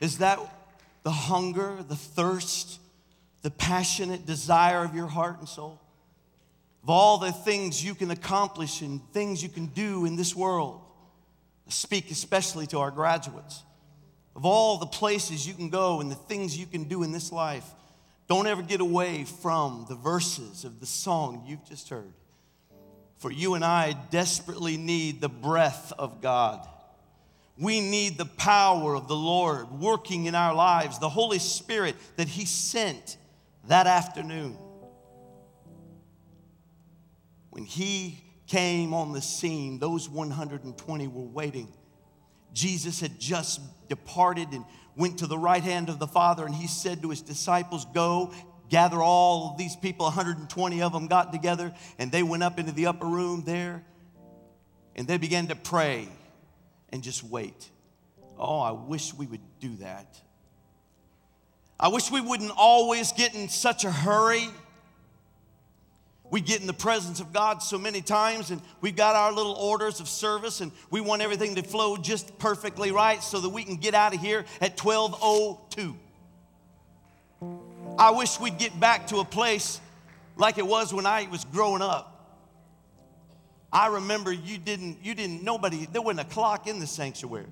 Is that the hunger, the thirst, the passionate desire of your heart and soul? Of all the things you can accomplish and things you can do in this world, I speak especially to our graduates. Of all the places you can go and the things you can do in this life, don't ever get away from the verses of the song you've just heard. For you and I desperately need the breath of God. We need the power of the Lord working in our lives, the Holy Spirit that He sent that afternoon. When He came on the scene, those 120 were waiting. Jesus had just departed and went to the right hand of the Father, and He said to His disciples, Go, gather all these people, 120 of them got together, and they went up into the upper room there, and they began to pray and just wait. Oh, I wish we would do that. I wish we wouldn't always get in such a hurry. We get in the presence of God so many times, and we've got our little orders of service, and we want everything to flow just perfectly right so that we can get out of here at 12:02. I wish we'd get back to a place like it was when I was growing up. I remember you didn't, you didn't, nobody, there wasn't a clock in the sanctuary.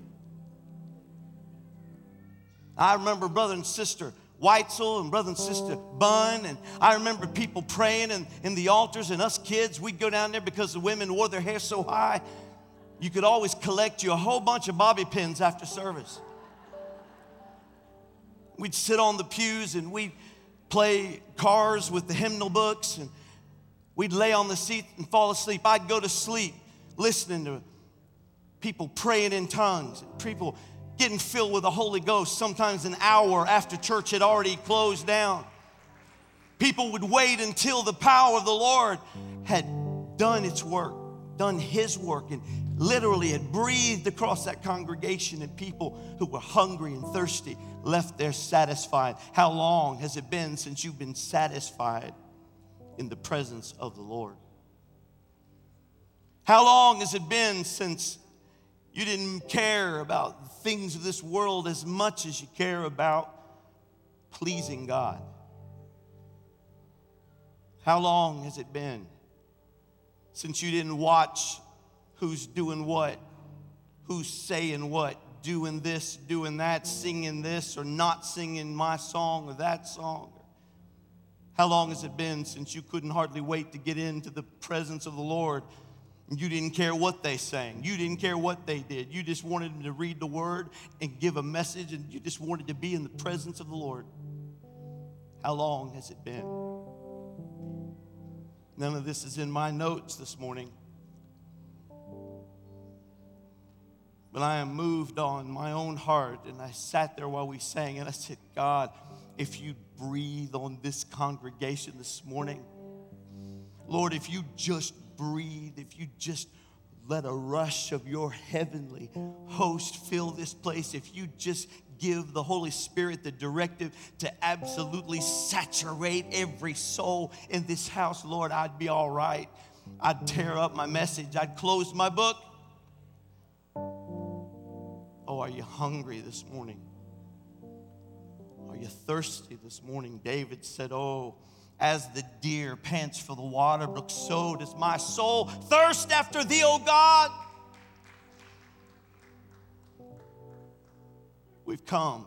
I remember brother and sister Weitzel and brother and sister Bunn, and I remember people praying in, in the altars, and us kids, we'd go down there because the women wore their hair so high, you could always collect you a whole bunch of bobby pins after service. We'd sit on the pews and we'd play cars with the hymnal books, and we'd lay on the seat and fall asleep. I'd go to sleep listening to people praying in tongues, people getting filled with the Holy Ghost, sometimes an hour after church had already closed down. People would wait until the power of the Lord had done its work, done His work, and literally had breathed across that congregation, and people who were hungry and thirsty left there satisfied. How long has it been since you've been satisfied in the presence of the Lord? How long has it been since you didn't care about the things of this world as much as you care about pleasing God? How long has it been since you didn't watch who's doing what, who's saying what, doing this, doing that, singing this, or not singing my song or that song? How long has it been since you couldn't hardly wait to get into the presence of the Lord? You didn't care what they sang. You didn't care what they did. You just wanted them to read the word and give a message, and you just wanted to be in the presence of the Lord. How long has it been? None of this is in my notes this morning. But I am moved on my own heart, and I sat there while we sang, and I said, God, if you breathe on this congregation this morning, Lord, if you just breathe, if you just let a rush of your heavenly host fill this place, if you just give the Holy Spirit the directive to absolutely saturate every soul in this house, Lord, I'd be all right. I'd tear up my message, I'd close my book. Oh, are you hungry this morning? You thirsty this morning? David said, Oh, as the deer pants for the water brook, so does my soul thirst after thee, O God. We've come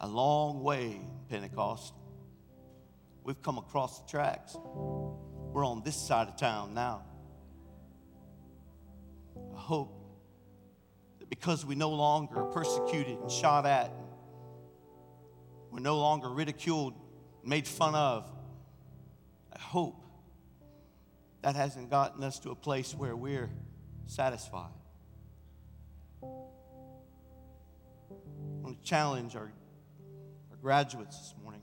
a long way, Pentecost. We've come across the tracks. We're on this side of town now. I hope that because we no longer are persecuted and shot at, we're no longer ridiculed made fun of. I hope that hasn't gotten us to a place where we're satisfied. I want to challenge our, our graduates this morning.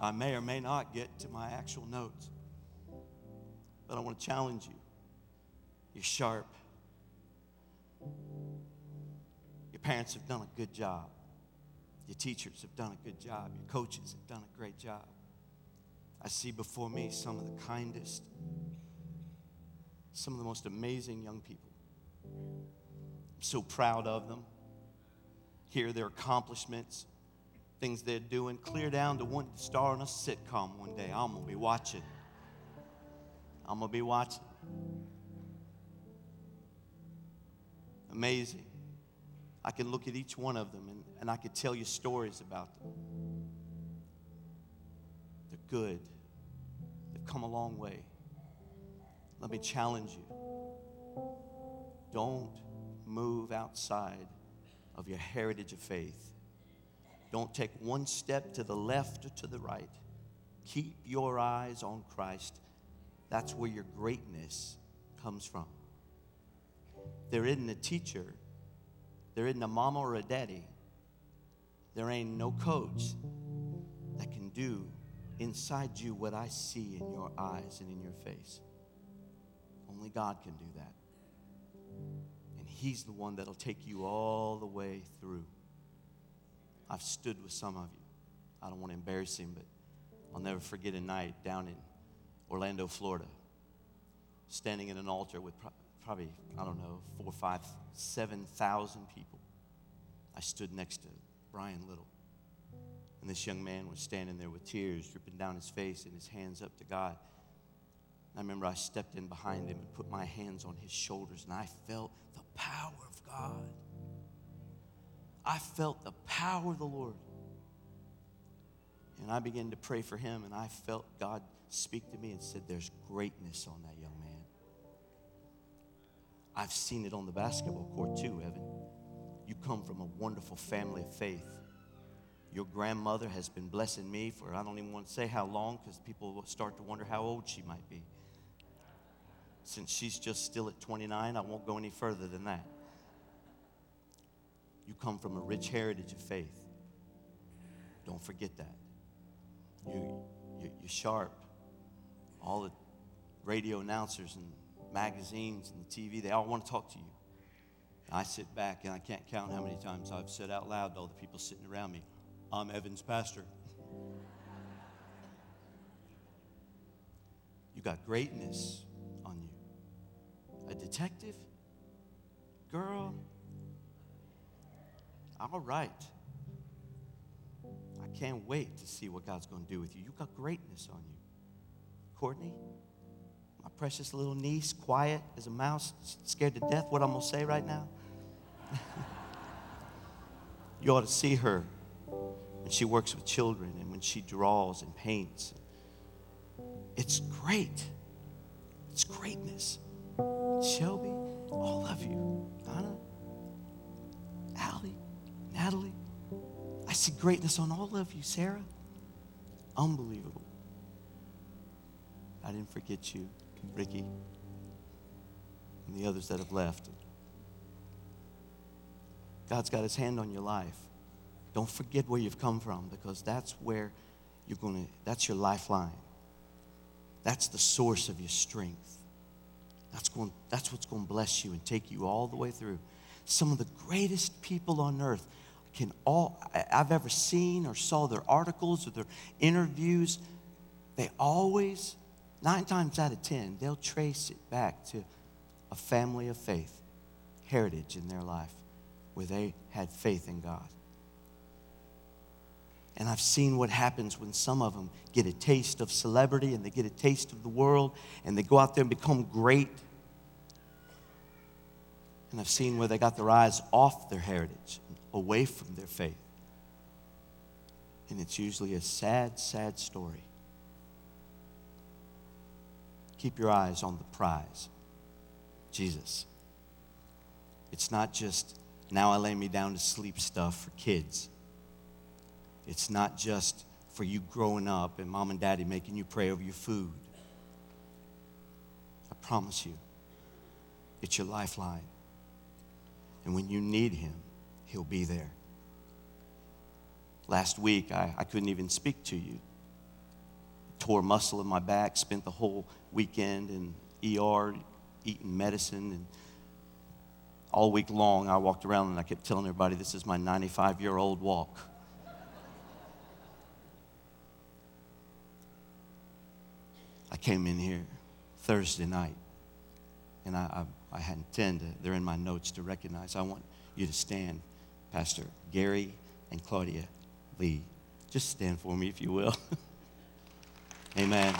I may or may not get to my actual notes, but I want to challenge you. You're sharp. Your parents have done a good job. Your teachers have done a good job. Your coaches have done a great job. I see before me some of the kindest, some of the most amazing young people. I'm so proud of them. Hear their accomplishments, things they're doing, clear down to one star in a sitcom one day. I'm going to be watching. I'm going to be watching. Amazing. I can look at each one of them and, and I could tell you stories about them. They're good, they've come a long way. Let me challenge you. Don't move outside of your heritage of faith. Don't take one step to the left or to the right. Keep your eyes on Christ. That's where your greatness comes from. There isn't a teacher, there isn't a mama or a daddy, there ain't no coach that can do inside you what I see in your eyes and in your face. Only God can do that. And He's the one that'll take you all the way through. I've stood with some of you. I don't want to embarrass him, but I'll never forget a night down in Orlando, Florida, standing at an altar with probably, I don't know, four, five, seven thousand people. I stood next to Brian Little. And this young man was standing there with tears dripping down his face and his hands up to God. I remember I stepped in behind him and put my hands on his shoulders, and I felt the power of God. I felt the power of the Lord. And I began to pray for him, and I felt God speak to me and said, There's greatness on that young. I've seen it on the basketball court too, Evan. You come from a wonderful family of faith. Your grandmother has been blessing me for I don't even want to say how long because people will start to wonder how old she might be. Since she's just still at 29, I won't go any further than that. You come from a rich heritage of faith. Don't forget that. You, you, you're sharp. All the radio announcers and magazines and the TV, they all want to talk to you. I sit back and I can't count how many times I've said out loud to all the people sitting around me, I'm Evan's pastor. You got greatness on you. A detective? Girl? All right. I can't wait to see what God's going to do with you. You got greatness on you. Courtney, my precious little niece, quiet as a mouse, scared to death what I'm going to say right now. (laughs) you ought to see her when she works with children and when she draws and paints. It's great. It's greatness. Shelby, all of you. Donna, Allie, Natalie. I see greatness on all of you, Sarah. Unbelievable. I didn't forget you, Ricky, and the others that have left. God's got his hand on your life. Don't forget where you've come from because that's where you're going to, that's your lifeline. That's the source of your strength. That's, going, that's what's going to bless you and take you all the way through. Some of the greatest people on earth can all, I've ever seen or saw their articles or their interviews, they always, nine times out of ten, they'll trace it back to a family of faith, heritage in their life where they had faith in God. And I've seen what happens when some of them get a taste of celebrity and they get a taste of the world and they go out there and become great. And I've seen where they got their eyes off their heritage, away from their faith. And it's usually a sad, sad story. Keep your eyes on the prize Jesus. It's not just now I lay me down to sleep stuff for kids. It's not just for you growing up and mom and daddy making you pray over your food. I promise you, it's your lifeline. And when you need him, he'll be there. Last week, I, I couldn't even speak to you. Tore muscle in my back, spent the whole weekend in ER eating medicine. And all week long, I walked around and I kept telling everybody, this is my 95 year old walk. I came in here Thursday night, and I, I, I had intended, they're in my notes to recognize. I want you to stand, Pastor Gary and Claudia Lee. Just stand for me, if you will. (laughs) Amen.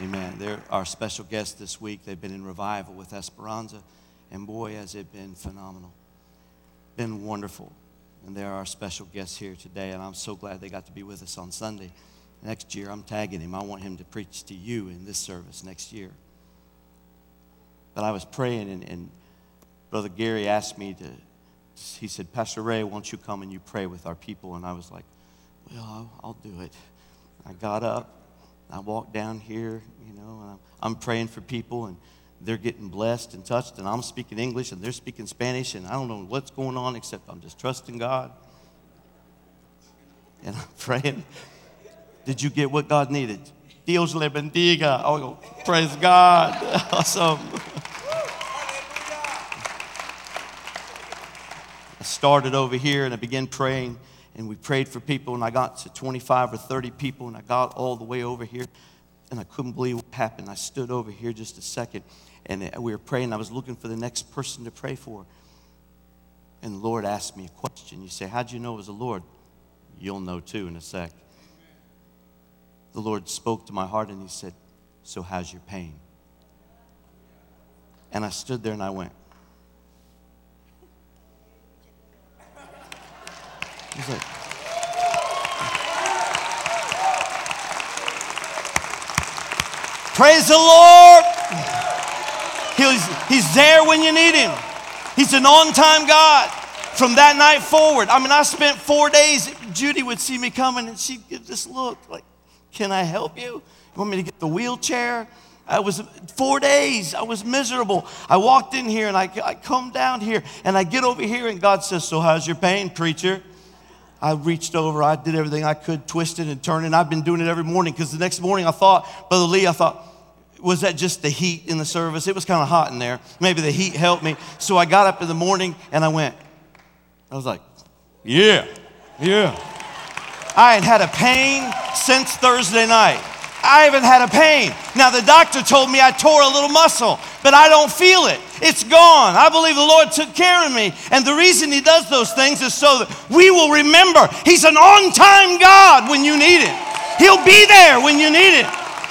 Amen. They're our special guests this week. They've been in revival with Esperanza, and boy, has it been phenomenal. Been wonderful. And they're our special guests here today, and I'm so glad they got to be with us on Sunday. Next year, I'm tagging him. I want him to preach to you in this service next year. But I was praying, and, and Brother Gary asked me to, he said, Pastor Ray, won't you come and you pray with our people? And I was like, well, I'll, I'll do it. I got up, I walk down here, you know, and I'm, I'm praying for people, and they're getting blessed and touched, and I'm speaking English, and they're speaking Spanish, and I don't know what's going on except I'm just trusting God. And I'm (laughs) praying. Did you get what God needed? Dios le bendiga. Oh, praise God. (laughs) awesome. I started over here and I began praying, and we prayed for people, and I got to 25 or 30 people, and I got all the way over here, and I couldn't believe what happened. I stood over here just a second, and uh, we were praying. I was looking for the next person to pray for. And the Lord asked me a question. You say, How'd you know it was the Lord? You'll know too in a sec. The Lord spoke to my heart and He said, So how's your pain? And I stood there and I went, He's like, Praise the Lord. He's, he's there when you need him. He's an on time God. From that night forward, I mean, I spent four days. Judy would see me coming and she'd give this look like, Can I help you? You want me to get the wheelchair? I was four days. I was miserable. I walked in here and I, I come down here and I get over here and God says, So, how's your pain, preacher? I reached over, I did everything I could, twisting and turning. I've been doing it every morning because the next morning I thought, Brother Lee, I thought, was that just the heat in the service? It was kind of hot in there. Maybe the heat helped me. So I got up in the morning and I went, I was like, yeah, yeah. I had had a pain since Thursday night. I haven't had a pain. Now, the doctor told me I tore a little muscle, but I don't feel it. It's gone. I believe the Lord took care of me. And the reason He does those things is so that we will remember He's an on time God when you need it. He'll be there when you need it.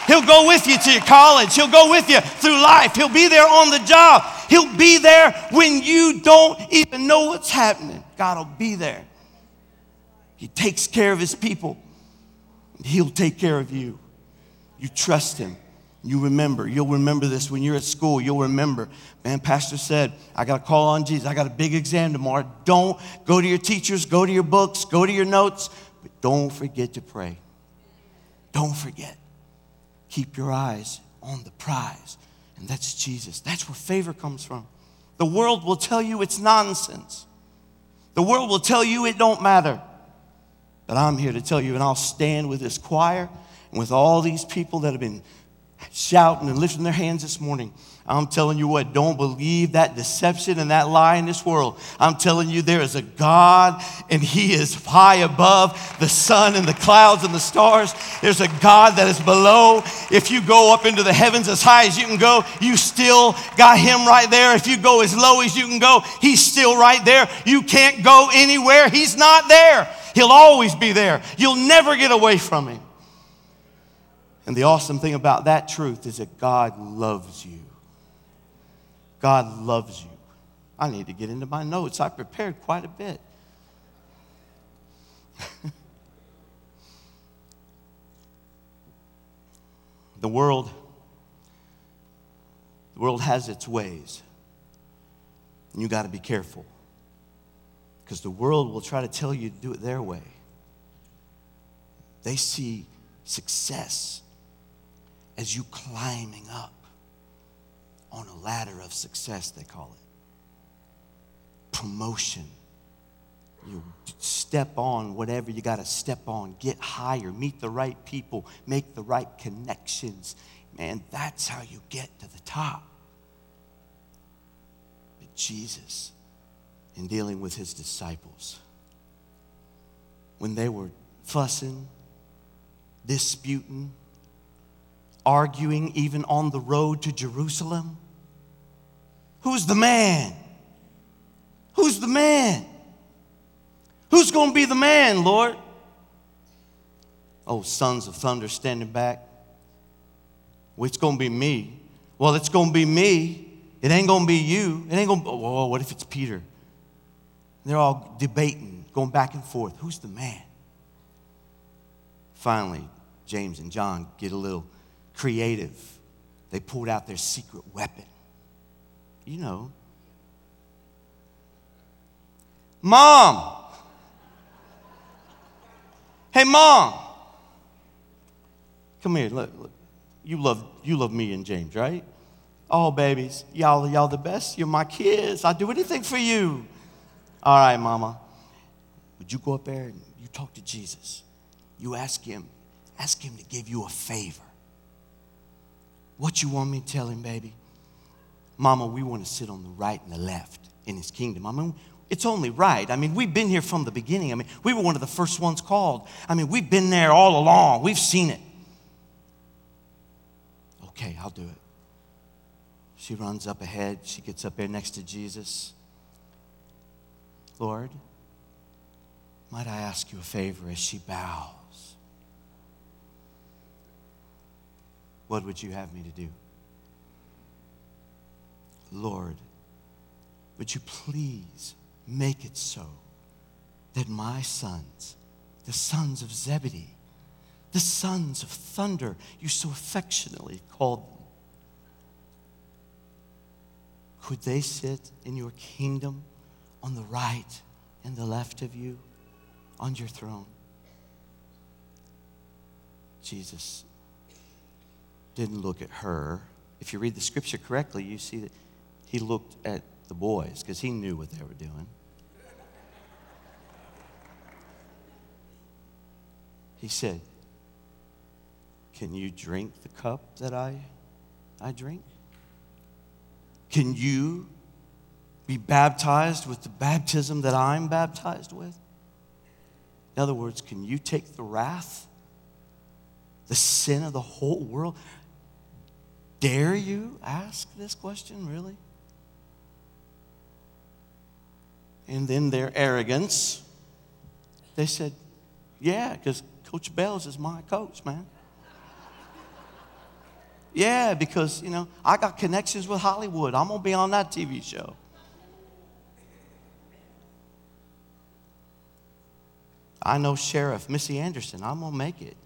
He'll go with you to your college. He'll go with you through life. He'll be there on the job. He'll be there when you don't even know what's happening. God will be there. He takes care of His people, He'll take care of you. You trust Him. You remember. You'll remember this when you're at school. You'll remember. Man, Pastor said, I got to call on Jesus. I got a big exam tomorrow. Don't go to your teachers, go to your books, go to your notes, but don't forget to pray. Don't forget. Keep your eyes on the prize, and that's Jesus. That's where favor comes from. The world will tell you it's nonsense. The world will tell you it don't matter. But I'm here to tell you, and I'll stand with this choir and with all these people that have been shouting and lifting their hands this morning. I'm telling you what, don't believe that deception and that lie in this world. I'm telling you, there is a God and He is high above the sun and the clouds and the stars. There's a God that is below. If you go up into the heavens as high as you can go, you still got Him right there. If you go as low as you can go, He's still right there. You can't go anywhere, He's not there. He'll always be there. You'll never get away from Him. And the awesome thing about that truth is that God loves you. God loves you. I need to get into my notes. I prepared quite a bit. (laughs) the world the world has its ways. And you got to be careful because the world will try to tell you to do it their way. They see success as you climbing up on a ladder of success, they call it. Promotion. You step on whatever you got to step on, get higher, meet the right people, make the right connections. Man, that's how you get to the top. But Jesus, in dealing with his disciples, when they were fussing, disputing, arguing, even on the road to Jerusalem, who's the man? Who's the man? Who's going to be the man, Lord? Oh, sons of thunder standing back. Well, it's going to be me. Well, it's going to be me. It ain't going to be you. It ain't going to oh, what if it's Peter? They're all debating, going back and forth. Who's the man? Finally, James and John get a little creative. They pulled out their secret weapon. You know. Mom! Hey, mom! Come here, look, look. You love, you love me and James, right? Oh, babies, y'all, y'all the best. You're my kids. I'll do anything for you. All right, mama. Would you go up there and you talk to Jesus? You ask him, ask him to give you a favor. What you want me to tell him, baby? Mama, we want to sit on the right and the left in his kingdom. I mean, it's only right. I mean, we've been here from the beginning. I mean, we were one of the first ones called. I mean, we've been there all along. We've seen it. Okay, I'll do it. She runs up ahead. She gets up there next to Jesus. Lord, might I ask you a favor as she bows? What would you have me to do? Lord, would you please make it so that my sons, the sons of Zebedee, the sons of thunder, you so affectionately called them, could they sit in your kingdom on the right and the left of you on your throne? Jesus didn't look at her. If you read the scripture correctly, you see that he looked at the boys because he knew what they were doing. He said, Can you drink the cup that I, I drink? Can you be baptized with the baptism that I'm baptized with? In other words, can you take the wrath, the sin of the whole world? Dare you ask this question, really? And then their arrogance, they said, Yeah, because Coach Bells is my coach, man. (laughs) Yeah, because, you know, I got connections with Hollywood. I'm going to be on that TV show. I know Sheriff Missy Anderson. I'm going to make it.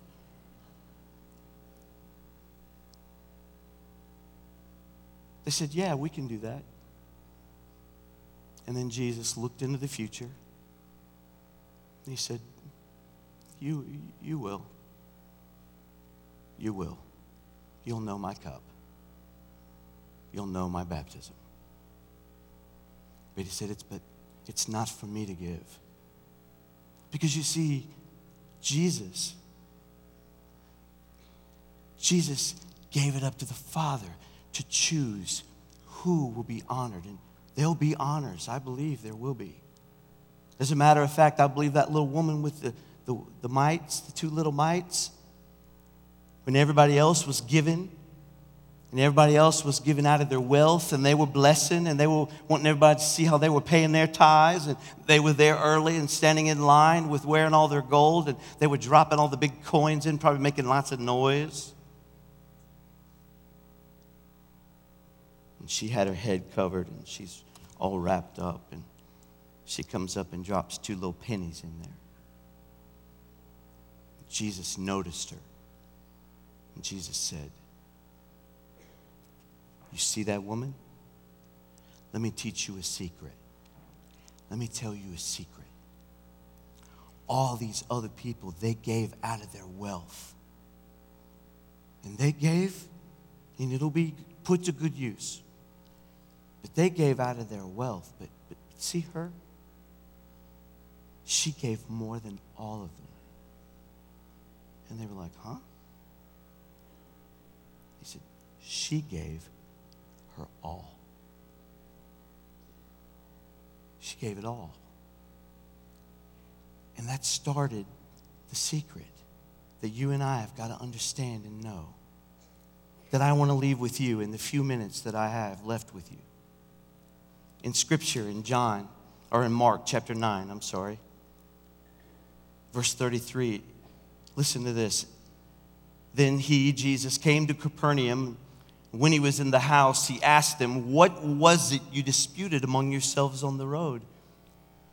They said, Yeah, we can do that. And then Jesus looked into the future. He said, You, you will. You will. You'll know my cup. You'll know my baptism. But he said, it's, but it's not for me to give. Because you see, Jesus, Jesus gave it up to the Father to choose who will be honored. And there'll be honors. I believe there will be. As a matter of fact, I believe that little woman with the, the, the mites, the two little mites, when everybody else was given, and everybody else was giving out of their wealth, and they were blessing, and they were wanting everybody to see how they were paying their tithes, and they were there early and standing in line with wearing all their gold, and they were dropping all the big coins in, probably making lots of noise. And she had her head covered, and she's all wrapped up, and she comes up and drops two little pennies in there. Jesus noticed her. And Jesus said, You see that woman? Let me teach you a secret. Let me tell you a secret. All these other people, they gave out of their wealth. And they gave, and it'll be put to good use. But they gave out of their wealth. But, but see her? She gave more than all of them. And they were like, huh? He said, she gave her all. She gave it all. And that started the secret that you and I have got to understand and know. That I want to leave with you in the few minutes that I have left with you. In Scripture, in John, or in Mark chapter 9, I'm sorry, verse 33, listen to this. Then he, Jesus, came to Capernaum. When he was in the house, he asked them, What was it you disputed among yourselves on the road?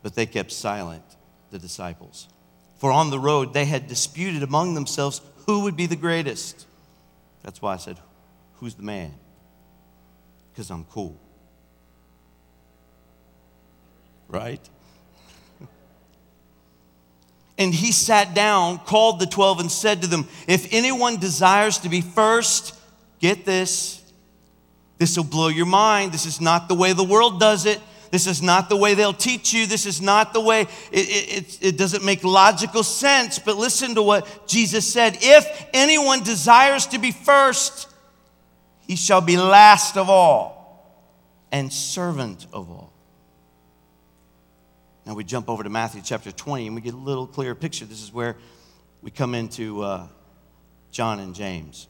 But they kept silent, the disciples. For on the road they had disputed among themselves who would be the greatest. That's why I said, Who's the man? Because I'm cool. Right? And he sat down, called the 12, and said to them, If anyone desires to be first, get this. This will blow your mind. This is not the way the world does it. This is not the way they'll teach you. This is not the way, it, it, it, it doesn't make logical sense. But listen to what Jesus said If anyone desires to be first, he shall be last of all and servant of all. Now we jump over to Matthew chapter 20 and we get a little clearer picture. This is where we come into uh, John and James.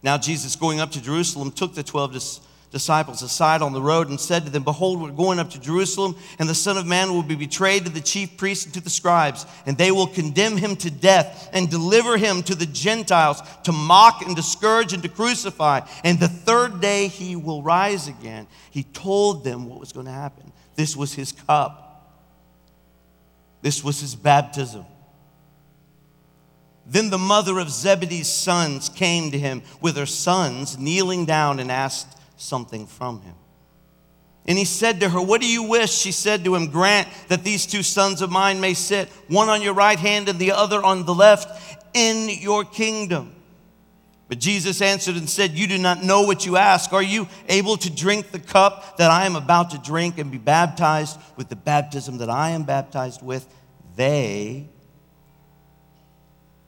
Now, Jesus, going up to Jerusalem, took the 12 dis- disciples aside on the road and said to them, Behold, we're going up to Jerusalem, and the Son of Man will be betrayed to the chief priests and to the scribes, and they will condemn him to death and deliver him to the Gentiles to mock and to scourge and to crucify. And the third day he will rise again. He told them what was going to happen. This was his cup, this was his baptism. Then the mother of Zebedee's sons came to him with her sons, kneeling down and asked something from him. And he said to her, What do you wish? She said to him, Grant that these two sons of mine may sit, one on your right hand and the other on the left, in your kingdom. But Jesus answered and said, You do not know what you ask. Are you able to drink the cup that I am about to drink and be baptized with the baptism that I am baptized with? They,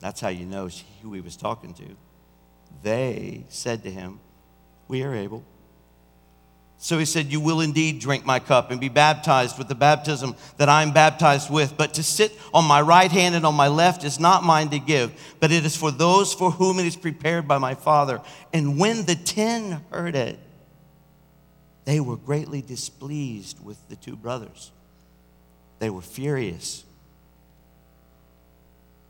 that's how you know who he was talking to, they said to him, We are able. So he said, You will indeed drink my cup and be baptized with the baptism that I am baptized with. But to sit on my right hand and on my left is not mine to give, but it is for those for whom it is prepared by my Father. And when the ten heard it, they were greatly displeased with the two brothers. They were furious.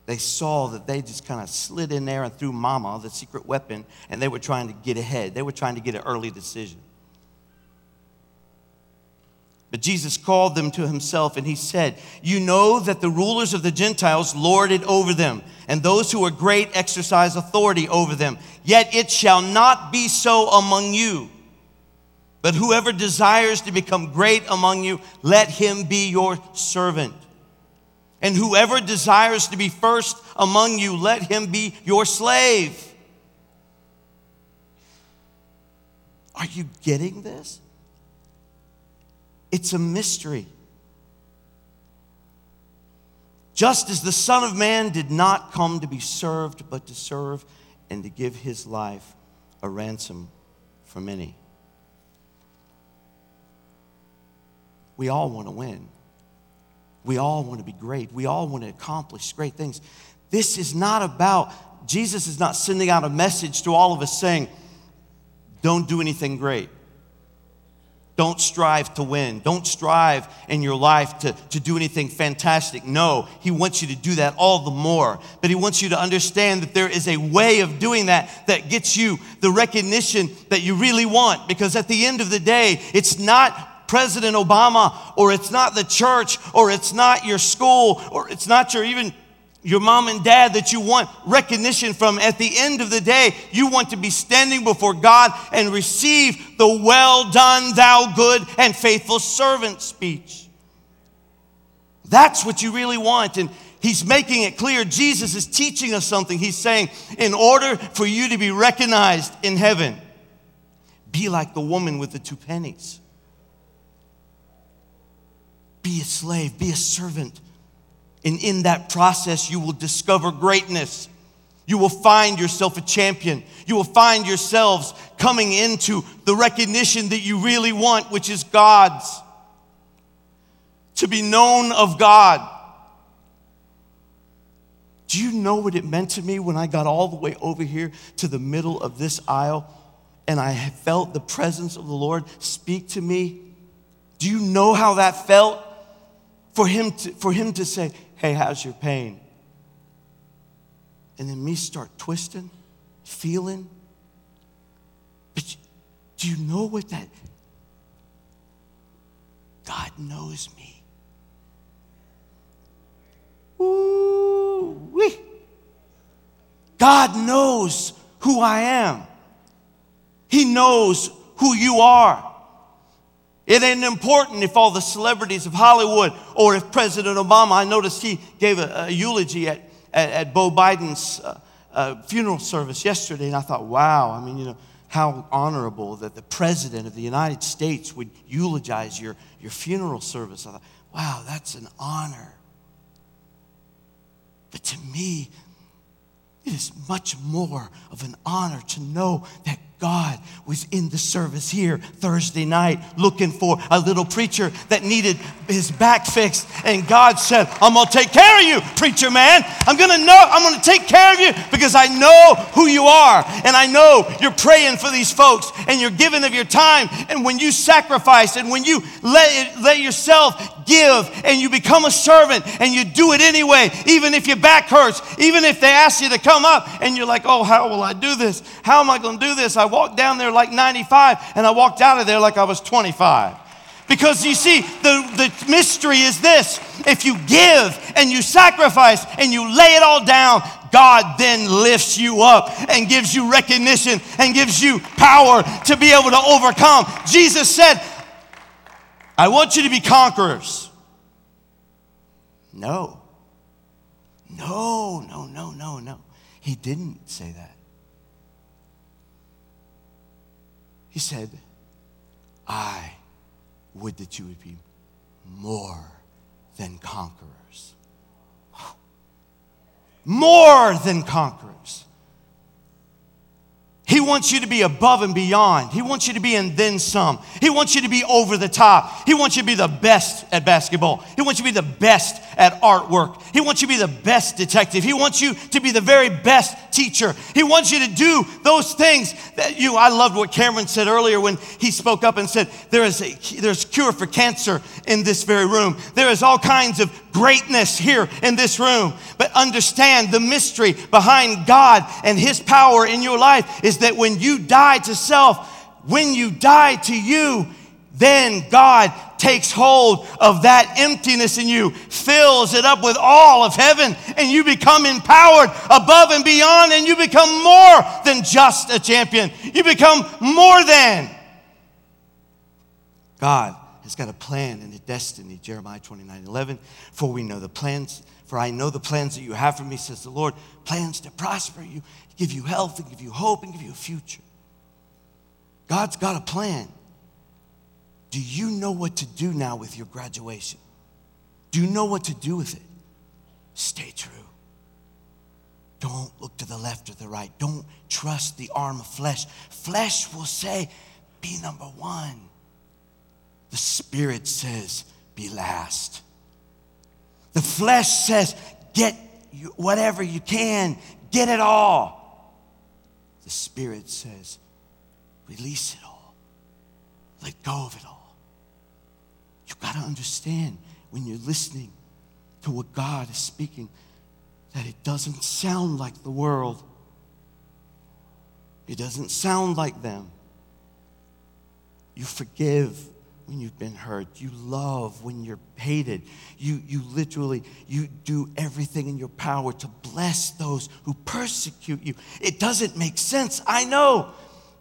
They saw that they just kind of slid in there and threw mama, the secret weapon, and they were trying to get ahead. They were trying to get an early decision. But Jesus called them to himself and he said, You know that the rulers of the Gentiles lord it over them, and those who are great exercise authority over them. Yet it shall not be so among you. But whoever desires to become great among you, let him be your servant. And whoever desires to be first among you, let him be your slave. Are you getting this? It's a mystery. Just as the Son of Man did not come to be served, but to serve and to give his life a ransom for many. We all want to win. We all want to be great. We all want to accomplish great things. This is not about, Jesus is not sending out a message to all of us saying, don't do anything great. Don't strive to win. Don't strive in your life to, to do anything fantastic. No, He wants you to do that all the more. But He wants you to understand that there is a way of doing that that gets you the recognition that you really want. Because at the end of the day, it's not President Obama or it's not the church or it's not your school or it's not your even your mom and dad that you want recognition from. At the end of the day, you want to be standing before God and receive the well done, thou good and faithful servant speech. That's what you really want. And he's making it clear. Jesus is teaching us something. He's saying, in order for you to be recognized in heaven, be like the woman with the two pennies. Be a slave, be a servant. And in that process, you will discover greatness. You will find yourself a champion. You will find yourselves coming into the recognition that you really want, which is God's. To be known of God. Do you know what it meant to me when I got all the way over here to the middle of this aisle and I felt the presence of the Lord speak to me? Do you know how that felt? For him to, for him to say, Hey, how's your pain? And then me start twisting, feeling. But do you know what that? God knows me. Ooh, wee. God knows who I am. He knows who you are. It ain't important if all the celebrities of Hollywood or if President Obama, I noticed he gave a, a eulogy at, at, at, Beau Biden's uh, uh, funeral service yesterday, and I thought, wow, I mean, you know, how honorable that the President of the United States would eulogize your, your funeral service. I thought, wow, that's an honor. But to me, it is much more of an honor to know that God was in the service here Thursday night looking for a little preacher that needed his back fixed. And God said, I'm going to take care of you, preacher man. I'm going to know, I'm going to take care of you because I know who you are. And I know you're praying for these folks and you're giving of your time. And when you sacrifice and when you let, it, let yourself give and you become a servant and you do it anyway, even if your back hurts, even if they ask you to come up and you're like, oh, how will I do this? How am I going to do this? I walked down there like 95 and I walked out of there like I was 25. Because you see, the, the mystery is this if you give and you sacrifice and you lay it all down, God then lifts you up and gives you recognition and gives you power to be able to overcome. Jesus said, I want you to be conquerors. No. No, no, no, no, no. He didn't say that. He said, I would that you would be more than conquerors. (gasps) More than conquerors. He wants you to be above and beyond. He wants you to be in then some. He wants you to be over the top. He wants you to be the best at basketball. He wants you to be the best at artwork. He wants you to be the best detective. He wants you to be the very best teacher. He wants you to do those things that you. I loved what Cameron said earlier when he spoke up and said, There is a there's cure for cancer in this very room. There is all kinds of greatness here in this room. But understand the mystery behind God and His power in your life is that when you die to self, when you die to you, then God takes hold of that emptiness in you, fills it up with all of heaven, and you become empowered above and beyond, and you become more than just a champion. You become more than. God has got a plan and a destiny, Jeremiah 29 11. For we know the plans, for I know the plans that you have for me, says the Lord, plans to prosper you, give you health, and give you hope, and give you a future. God's got a plan. Do you know what to do now with your graduation? Do you know what to do with it? Stay true. Don't look to the left or the right. Don't trust the arm of flesh. Flesh will say, be number one. The Spirit says, be last. The flesh says, get whatever you can, get it all. The Spirit says, release it all, let go of it all. You've got to understand when you're listening to what God is speaking that it doesn't sound like the world, it doesn't sound like them. You forgive when you've been hurt. You love when you're hated. You, you literally, you do everything in your power to bless those who persecute you. It doesn't make sense, I know.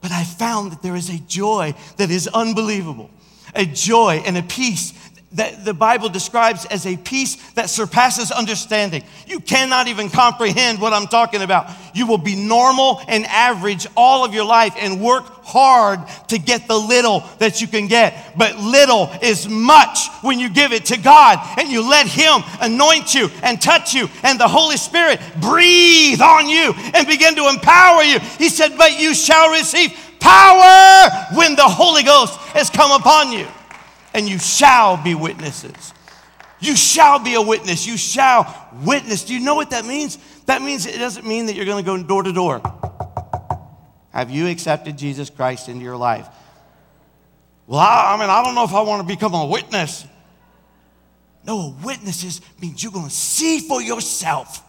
But I found that there is a joy that is unbelievable, a joy and a peace that the Bible describes as a peace that surpasses understanding. You cannot even comprehend what I'm talking about. You will be normal and average all of your life and work hard to get the little that you can get. But little is much when you give it to God and you let Him anoint you and touch you and the Holy Spirit breathe on you and begin to empower you. He said, But you shall receive power when the Holy Ghost has come upon you and you shall be witnesses. You shall be a witness. You shall witness. Do you know what that means? That means it doesn't mean that you're going to go door to door. Have you accepted Jesus Christ into your life? Well, I, I mean, I don't know if I want to become a witness. No, a witness is, means you're going to see for yourself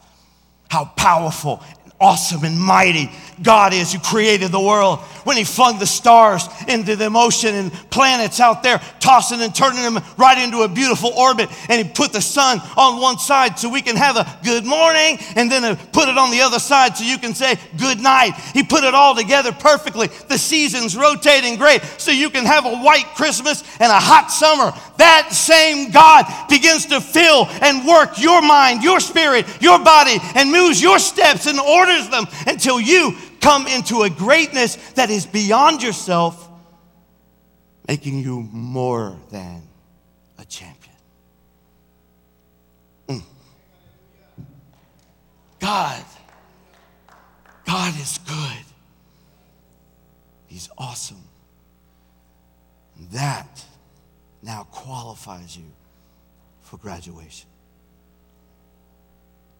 how powerful awesome and mighty God is who created the world. When He flung the stars into the ocean and planets out there, tossing and turning them right into a beautiful orbit, and He put the sun on one side so we can have a good morning, and then put it on the other side so you can say good night. He put it all together perfectly. The seasons rotating great so you can have a white Christmas and a hot summer. That same God begins to fill and work your mind, your spirit, your body, and moves your steps and them until you come into a greatness that is beyond yourself, making you more than a champion. Mm. God, God is good. He's awesome. And That now qualifies you for graduation.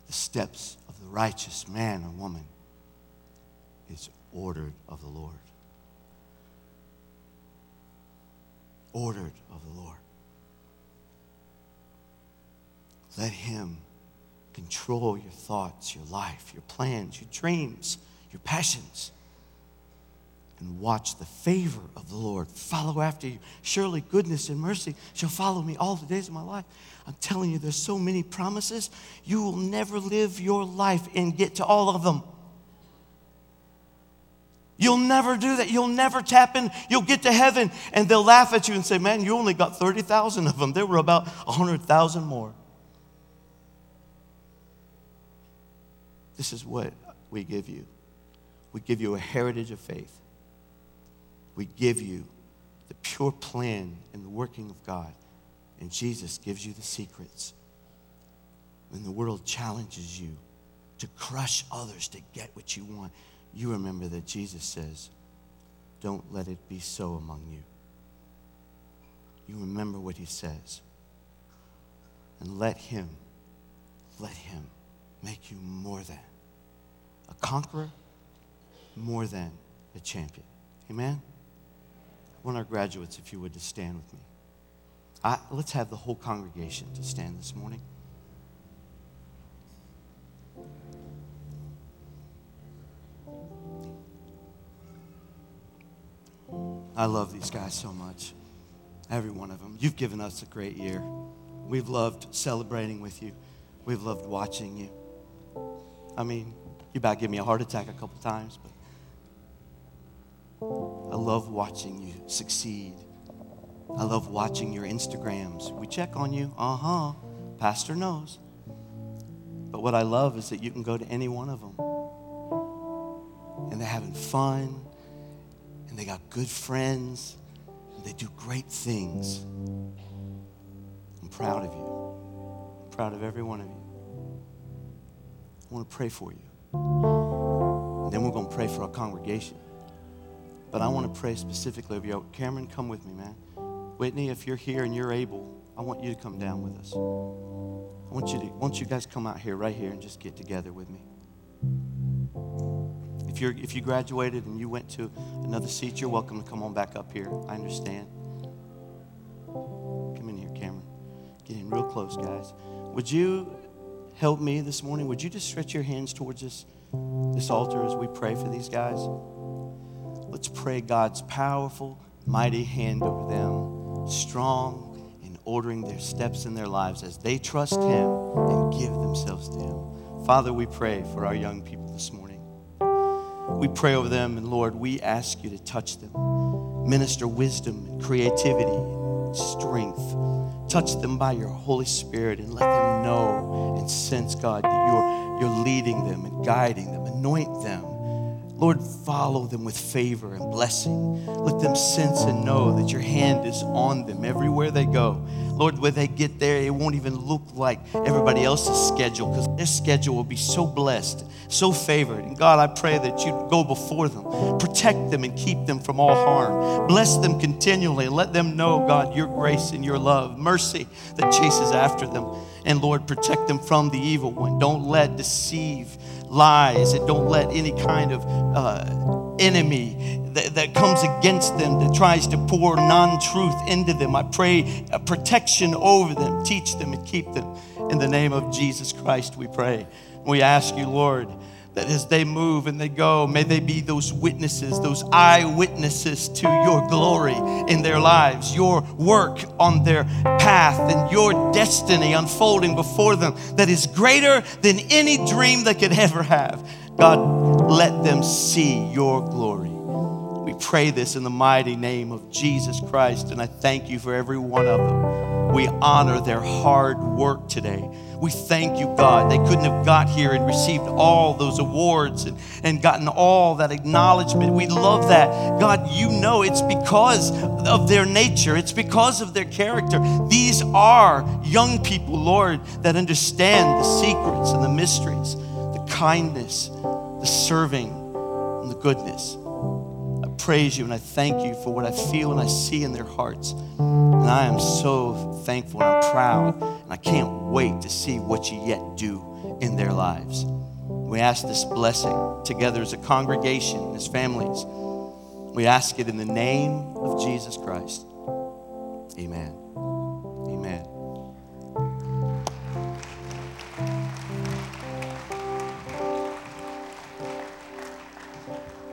The steps righteous man or woman is ordered of the Lord. Ordered of the Lord. Let Him control your thoughts, your life, your plans, your dreams, your passions. And watch the favor of the Lord follow after you. Surely goodness and mercy shall follow me all the days of my life. I'm telling you, there's so many promises. You will never live your life and get to all of them. You'll never do that. You'll never tap in. You'll get to heaven and they'll laugh at you and say, Man, you only got 30,000 of them. There were about 100,000 more. This is what we give you we give you a heritage of faith, we give you the pure plan and the working of God. And Jesus gives you the secrets. When the world challenges you to crush others to get what you want, you remember that Jesus says, Don't let it be so among you. You remember what he says. And let him, let him make you more than a conqueror, more than a champion. Amen? I want our graduates, if you would, to stand with me. I, let's have the whole congregation to stand this morning. I love these guys so much. Every one of them. You've given us a great year. We've loved celebrating with you. We've loved watching you. I mean, you about give me a heart attack a couple times, but I love watching you succeed. I love watching your Instagrams. We check on you. Uh huh. Pastor knows. But what I love is that you can go to any one of them and they're having fun and they got good friends and they do great things. I'm proud of you. I'm proud of every one of you. I want to pray for you. And then we're going to pray for our congregation. But I want to pray specifically over you. Cameron, come with me, man. Whitney, if you're here and you're able, I want you to come down with us. I want you to, want you guys come out here, right here, and just get together with me. If you're if you graduated and you went to another seat, you're welcome to come on back up here. I understand. Come in here, Cameron. Get in real close, guys. Would you help me this morning? Would you just stretch your hands towards this, this altar as we pray for these guys? Let's pray God's powerful, mighty hand over them strong in ordering their steps in their lives as they trust Him and give themselves to Him. Father, we pray for our young people this morning. We pray over them, and Lord, we ask you to touch them. Minister wisdom and creativity and strength. Touch them by your Holy Spirit and let them know and sense, God, that you're, you're leading them and guiding them. Anoint them. Lord, follow them with favor and blessing. Let them sense and know that your hand is on them everywhere they go. Lord, when they get there, it won't even look like everybody else's schedule because their schedule will be so blessed, so favored. And God, I pray that you go before them, protect them and keep them from all harm. Bless them continually and let them know, God, your grace and your love, mercy that chases after them. And Lord, protect them from the evil one. Don't let deceive lies and don't let any kind of uh, enemy that, that comes against them that tries to pour non-truth into them. I pray a protection over them. Teach them and keep them. In the name of jesus christ we pray. We ask you lord that as they move and they go, may they be those witnesses, those eyewitnesses to your glory in their lives, your work on their path, and your destiny unfolding before them that is greater than any dream they could ever have. God, let them see your glory. We pray this in the mighty name of Jesus Christ, and I thank you for every one of them. We honor their hard work today. We thank you, God. They couldn't have got here and received all those awards and, and gotten all that acknowledgement. We love that. God, you know it's because of their nature, it's because of their character. These are young people, Lord, that understand the secrets and the mysteries, the kindness, the serving, and the goodness. Praise you and I thank you for what I feel and I see in their hearts. And I am so thankful and I'm proud. And I can't wait to see what you yet do in their lives. We ask this blessing together as a congregation, as families. We ask it in the name of Jesus Christ. Amen.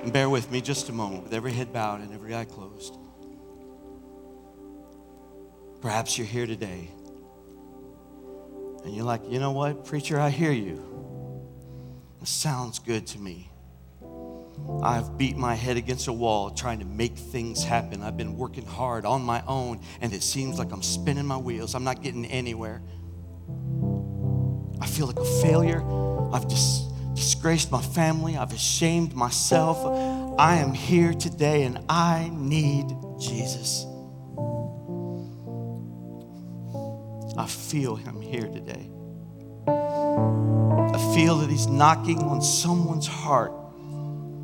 And bear with me just a moment with every head bowed and every eye closed. Perhaps you're here today and you're like, you know what, preacher, I hear you. It sounds good to me. I've beat my head against a wall trying to make things happen. I've been working hard on my own, and it seems like I'm spinning my wheels. I'm not getting anywhere. I feel like a failure. I've dis- disgraced my family. I've ashamed myself. I am here today, and I need Jesus. I feel him here today. I feel that he's knocking on someone's heart.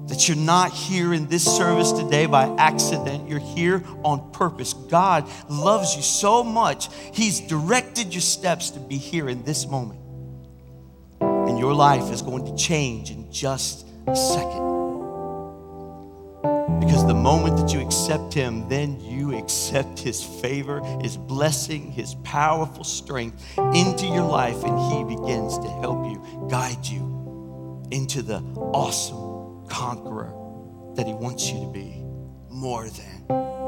That you're not here in this service today by accident. You're here on purpose. God loves you so much, He's directed your steps to be here in this moment. Your life is going to change in just a second. Because the moment that you accept Him, then you accept His favor, His blessing, His powerful strength into your life, and He begins to help you, guide you into the awesome conqueror that He wants you to be. More than.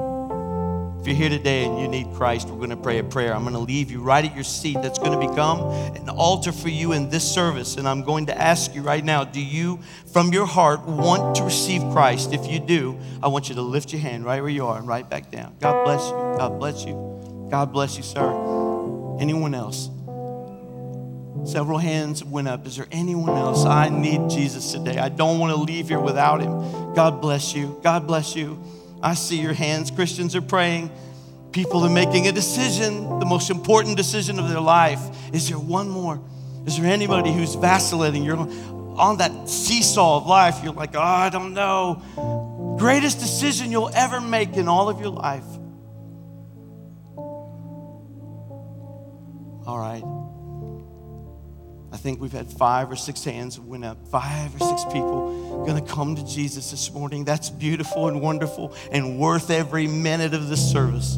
If you're here today and you need Christ, we're going to pray a prayer. I'm going to leave you right at your seat. That's going to become an altar for you in this service. And I'm going to ask you right now do you, from your heart, want to receive Christ? If you do, I want you to lift your hand right where you are and right back down. God bless you. God bless you. God bless you, sir. Anyone else? Several hands went up. Is there anyone else? I need Jesus today. I don't want to leave here without him. God bless you. God bless you. I see your hands. Christians are praying. People are making a decision, the most important decision of their life. Is there one more? Is there anybody who's vacillating? You're on that seesaw of life. You're like, oh, I don't know. Greatest decision you'll ever make in all of your life. All right. I think we've had five or six hands went up. Five or six people going to come to Jesus this morning. That's beautiful and wonderful and worth every minute of this service.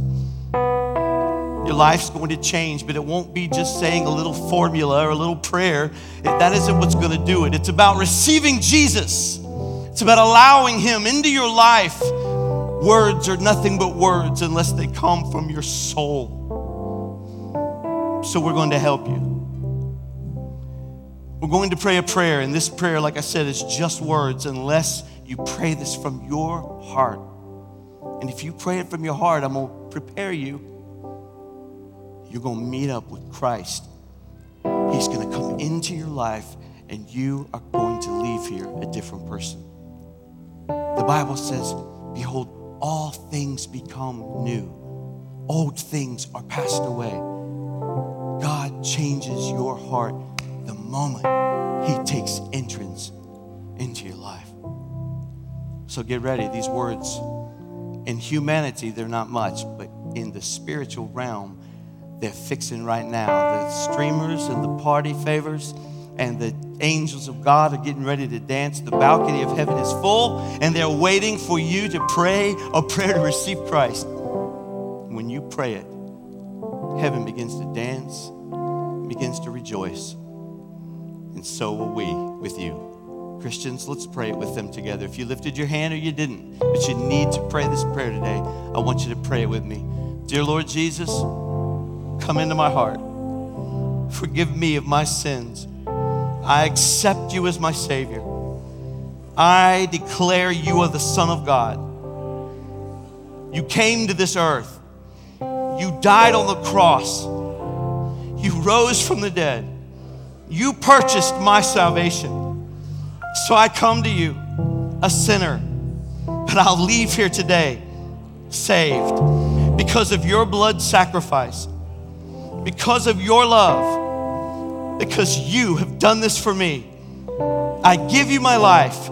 Your life's going to change, but it won't be just saying a little formula or a little prayer. That isn't what's going to do it. It's about receiving Jesus. It's about allowing Him into your life Words are nothing but words unless they come from your soul. So we're going to help you. We're going to pray a prayer, and this prayer, like I said, is just words unless you pray this from your heart. And if you pray it from your heart, I'm going to prepare you. You're going to meet up with Christ. He's going to come into your life, and you are going to leave here a different person. The Bible says, Behold, all things become new, old things are passed away. God changes your heart the moment He takes entrance into your life. So get ready. These words, in humanity, they're not much, but in the spiritual realm, they're fixing right now. The streamers and the party favors and the angels of God are getting ready to dance. The balcony of heaven is full, and they're waiting for you to pray a prayer to receive Christ. When you pray it, heaven begins to dance, begins to rejoice. And so will we with you. Christians, let's pray it with them together. If you lifted your hand or you didn't, but you need to pray this prayer today, I want you to pray it with me. Dear Lord Jesus, come into my heart. Forgive me of my sins. I accept you as my Savior. I declare you are the Son of God. You came to this earth. You died on the cross. You rose from the dead. You purchased my salvation. So I come to you, a sinner, but I'll leave here today saved because of your blood sacrifice, because of your love, because you have done this for me. I give you my life.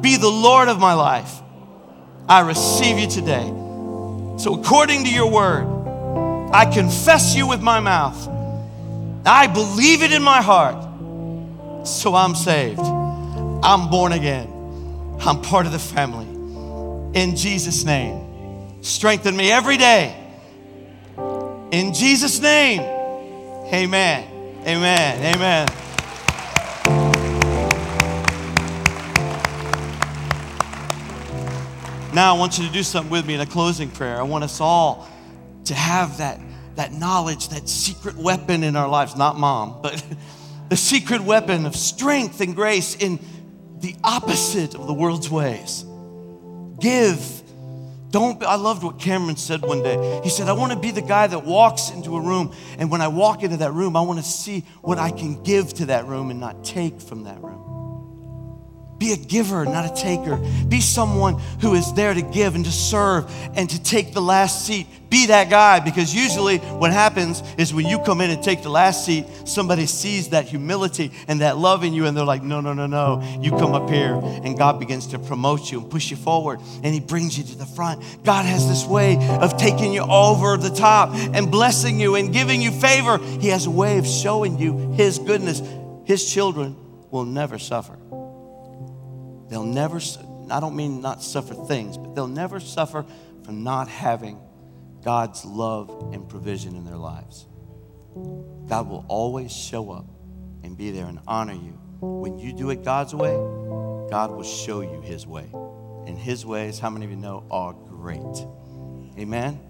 Be the Lord of my life. I receive you today. So, according to your word, I confess you with my mouth. I believe it in my heart. So I'm saved. I'm born again. I'm part of the family. In Jesus' name, strengthen me every day. In Jesus' name, amen. Amen. Amen. Now, I want you to do something with me in a closing prayer. I want us all to have that, that knowledge, that secret weapon in our lives, not mom, but (laughs) the secret weapon of strength and grace in the opposite of the world's ways. Give. Don't, be, I loved what Cameron said one day. He said, I want to be the guy that walks into a room, and when I walk into that room, I want to see what I can give to that room and not take from that room. Be a giver, not a taker. Be someone who is there to give and to serve and to take the last seat. Be that guy because usually what happens is when you come in and take the last seat, somebody sees that humility and that love in you and they're like, no, no, no, no. You come up here and God begins to promote you and push you forward and He brings you to the front. God has this way of taking you over the top and blessing you and giving you favor. He has a way of showing you His goodness. His children will never suffer. They'll never, I don't mean not suffer things, but they'll never suffer from not having God's love and provision in their lives. God will always show up and be there and honor you. When you do it God's way, God will show you His way. And His ways, how many of you know, are great. Amen?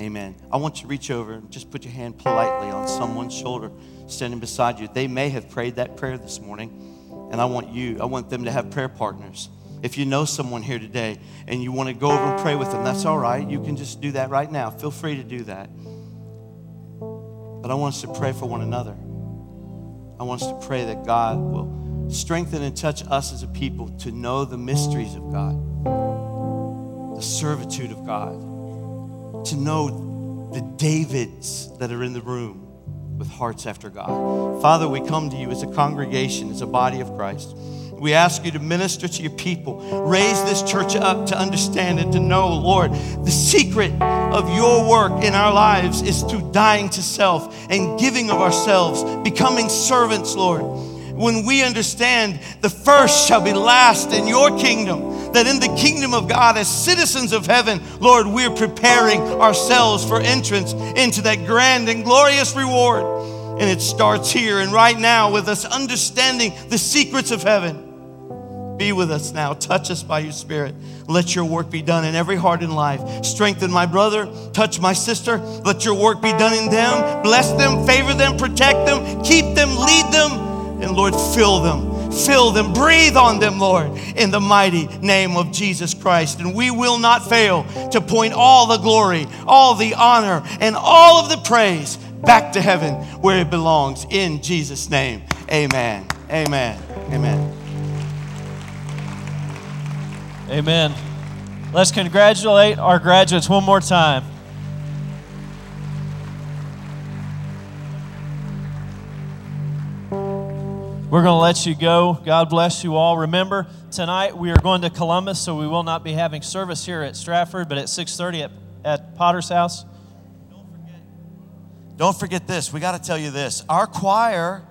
Amen. I want you to reach over and just put your hand politely on someone's shoulder standing beside you. They may have prayed that prayer this morning. And I want you, I want them to have prayer partners. If you know someone here today and you want to go over and pray with them, that's all right. You can just do that right now. Feel free to do that. But I want us to pray for one another. I want us to pray that God will strengthen and touch us as a people to know the mysteries of God, the servitude of God, to know the Davids that are in the room with hearts after God. Father, we come to you as a congregation, as a body of Christ. We ask you to minister to your people. Raise this church up to understand and to know, Lord, the secret of your work in our lives is through dying to self and giving of ourselves, becoming servants, Lord. When we understand the first shall be last in your kingdom, that in the kingdom of God, as citizens of heaven, Lord, we're preparing ourselves for entrance into that grand and glorious reward. And it starts here and right now with us understanding the secrets of heaven. Be with us now. Touch us by your Spirit. Let your work be done in every heart and life. Strengthen my brother. Touch my sister. Let your work be done in them. Bless them, favor them, protect them, keep them, lead them, and Lord, fill them. Fill them, breathe on them, Lord, in the mighty name of Jesus Christ. And we will not fail to point all the glory, all the honor, and all of the praise back to heaven where it belongs. In Jesus' name, amen. Amen. Amen. Amen. Let's congratulate our graduates one more time. We're going to let you go. God bless you all. Remember, tonight we are going to Columbus, so we will not be having service here at Stratford, but at 6:30 at, at Potter's house. Don't forget this. We got to tell you this. Our choir,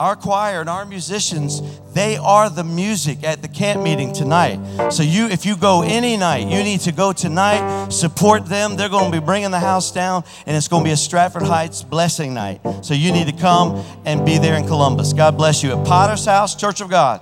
our choir and our musicians, they are the music at the camp meeting tonight. So you if you go any night, you need to go tonight, support them. They're going to be bringing the house down and it's going to be a Stratford Heights blessing night. So you need to come and be there in Columbus. God bless you at Potter's House Church of God.